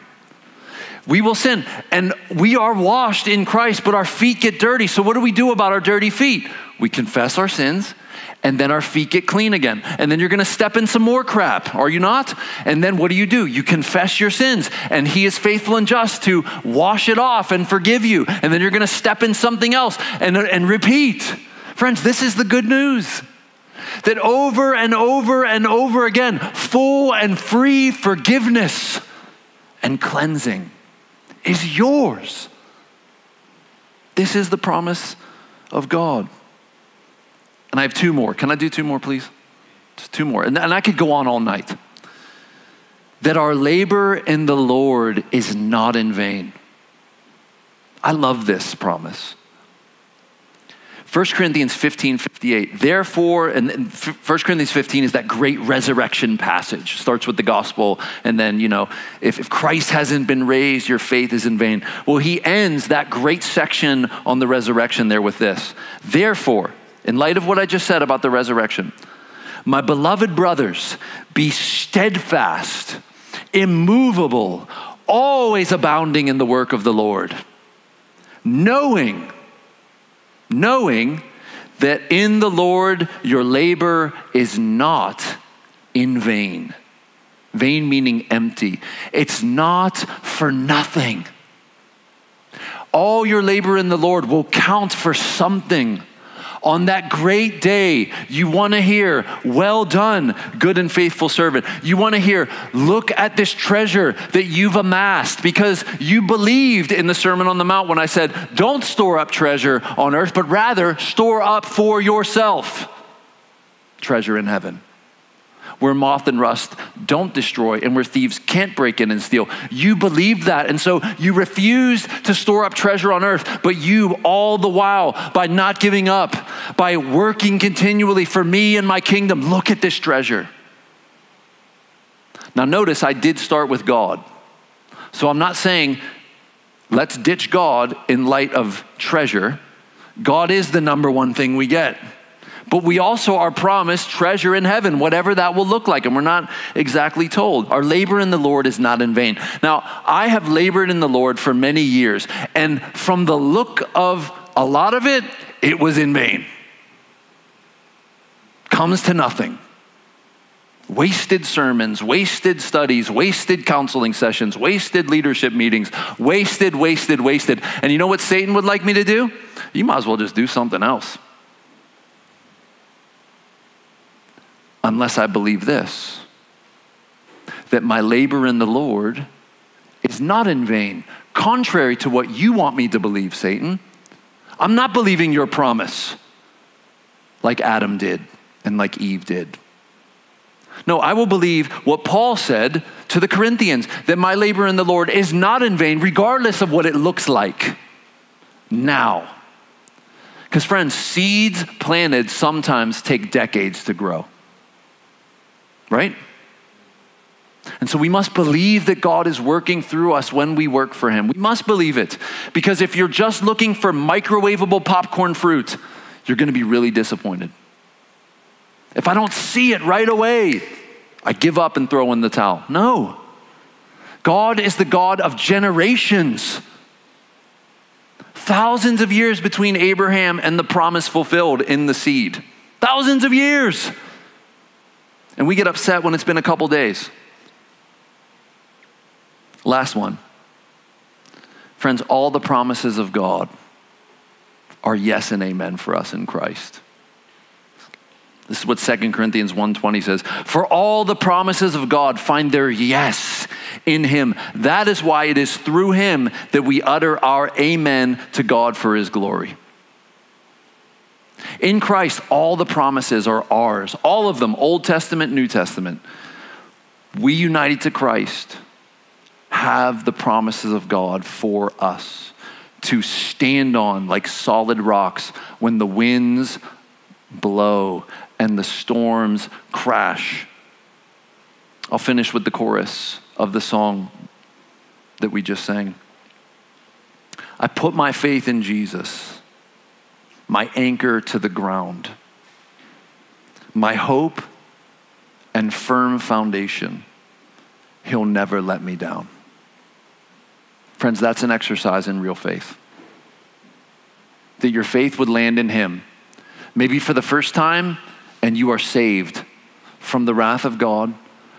Speaker 1: We will sin. And we are washed in Christ, but our feet get dirty. So, what do we do about our dirty feet? We confess our sins and then our feet get clean again. And then you're going to step in some more crap, are you not? And then what do you do? You confess your sins, and He is faithful and just to wash it off and forgive you. And then you're going to step in something else and, and repeat. Friends, this is the good news. That over and over and over again, full and free forgiveness and cleansing is yours. This is the promise of God. And I have two more. Can I do two more, please? Just two more. And, and I could go on all night. That our labor in the Lord is not in vain. I love this promise. 1 Corinthians 15, 58. Therefore, and 1 Corinthians 15 is that great resurrection passage. Starts with the gospel, and then, you know, if, if Christ hasn't been raised, your faith is in vain. Well, he ends that great section on the resurrection there with this. Therefore, in light of what I just said about the resurrection, my beloved brothers, be steadfast, immovable, always abounding in the work of the Lord, knowing, knowing that in the Lord your labor is not in vain. Vain meaning empty. It's not for nothing. All your labor in the Lord will count for something on that great day, you want to hear, Well done, good and faithful servant. You want to hear, Look at this treasure that you've amassed because you believed in the Sermon on the Mount when I said, Don't store up treasure on earth, but rather store up for yourself treasure in heaven where moth and rust don't destroy and where thieves can't break in and steal. You believe that. And so you refuse to store up treasure on earth, but you, all the while, by not giving up, by working continually for me and my kingdom, look at this treasure. Now, notice I did start with God. So I'm not saying let's ditch God in light of treasure. God is the number one thing we get but we also are promised treasure in heaven, whatever that will look like. And we're not exactly told. Our labor in the Lord is not in vain. Now, I have labored in the Lord for many years, and from the look of a lot of it, it was in vain. Comes to nothing. Wasted sermons, wasted studies, wasted counseling sessions, wasted leadership meetings, wasted, wasted, wasted. And you know what Satan would like me to do? You might as well just do something else. Unless I believe this that my labor in the Lord is not in vain, contrary to what you want me to believe, Satan. I'm not believing your promise like Adam did and like Eve did. No, I will believe what Paul said to the Corinthians that my labor in the Lord is not in vain, regardless of what it looks like now. Because, friends, seeds planted sometimes take decades to grow right? And so we must believe that God is working through us when we work for Him. We must believe it. Because if you're just looking for microwavable popcorn fruit, you're going to be really disappointed. If I don't see it right away, I give up and throw in the towel. No. God is the God of generations. Thousands of years between Abraham and the promise fulfilled in the seed. Thousands of years. And we get upset when it's been a couple days. Last one. Friends, all the promises of God are yes and amen for us in Christ. This is what 2 Corinthians 1:20 says, "For all the promises of God find their yes in him. That is why it is through him that we utter our amen to God for his glory." In Christ, all the promises are ours, all of them, Old Testament, New Testament. We united to Christ have the promises of God for us to stand on like solid rocks when the winds blow and the storms crash. I'll finish with the chorus of the song that we just sang. I put my faith in Jesus, my anchor to the ground, my hope and firm foundation. He'll never let me down. Friends, that's an exercise in real faith. That your faith would land in Him. Maybe for the first time, and you are saved from the wrath of God,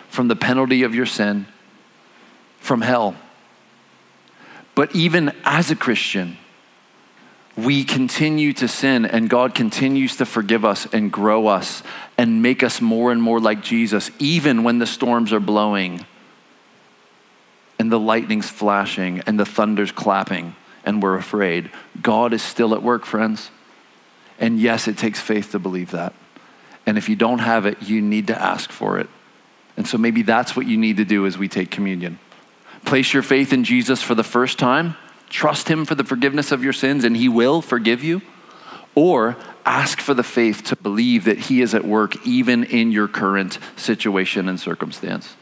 Speaker 1: from the penalty of your sin, from hell. But even as a Christian, we continue to sin and God continues to forgive us and grow us and make us more and more like Jesus, even when the storms are blowing and the lightning's flashing and the thunder's clapping and we're afraid. God is still at work, friends. And yes, it takes faith to believe that. And if you don't have it, you need to ask for it. And so maybe that's what you need to do as we take communion. Place your faith in Jesus for the first time, trust Him for the forgiveness of your sins, and He will forgive you. Or ask for the faith to believe that He is at work even in your current situation and circumstance.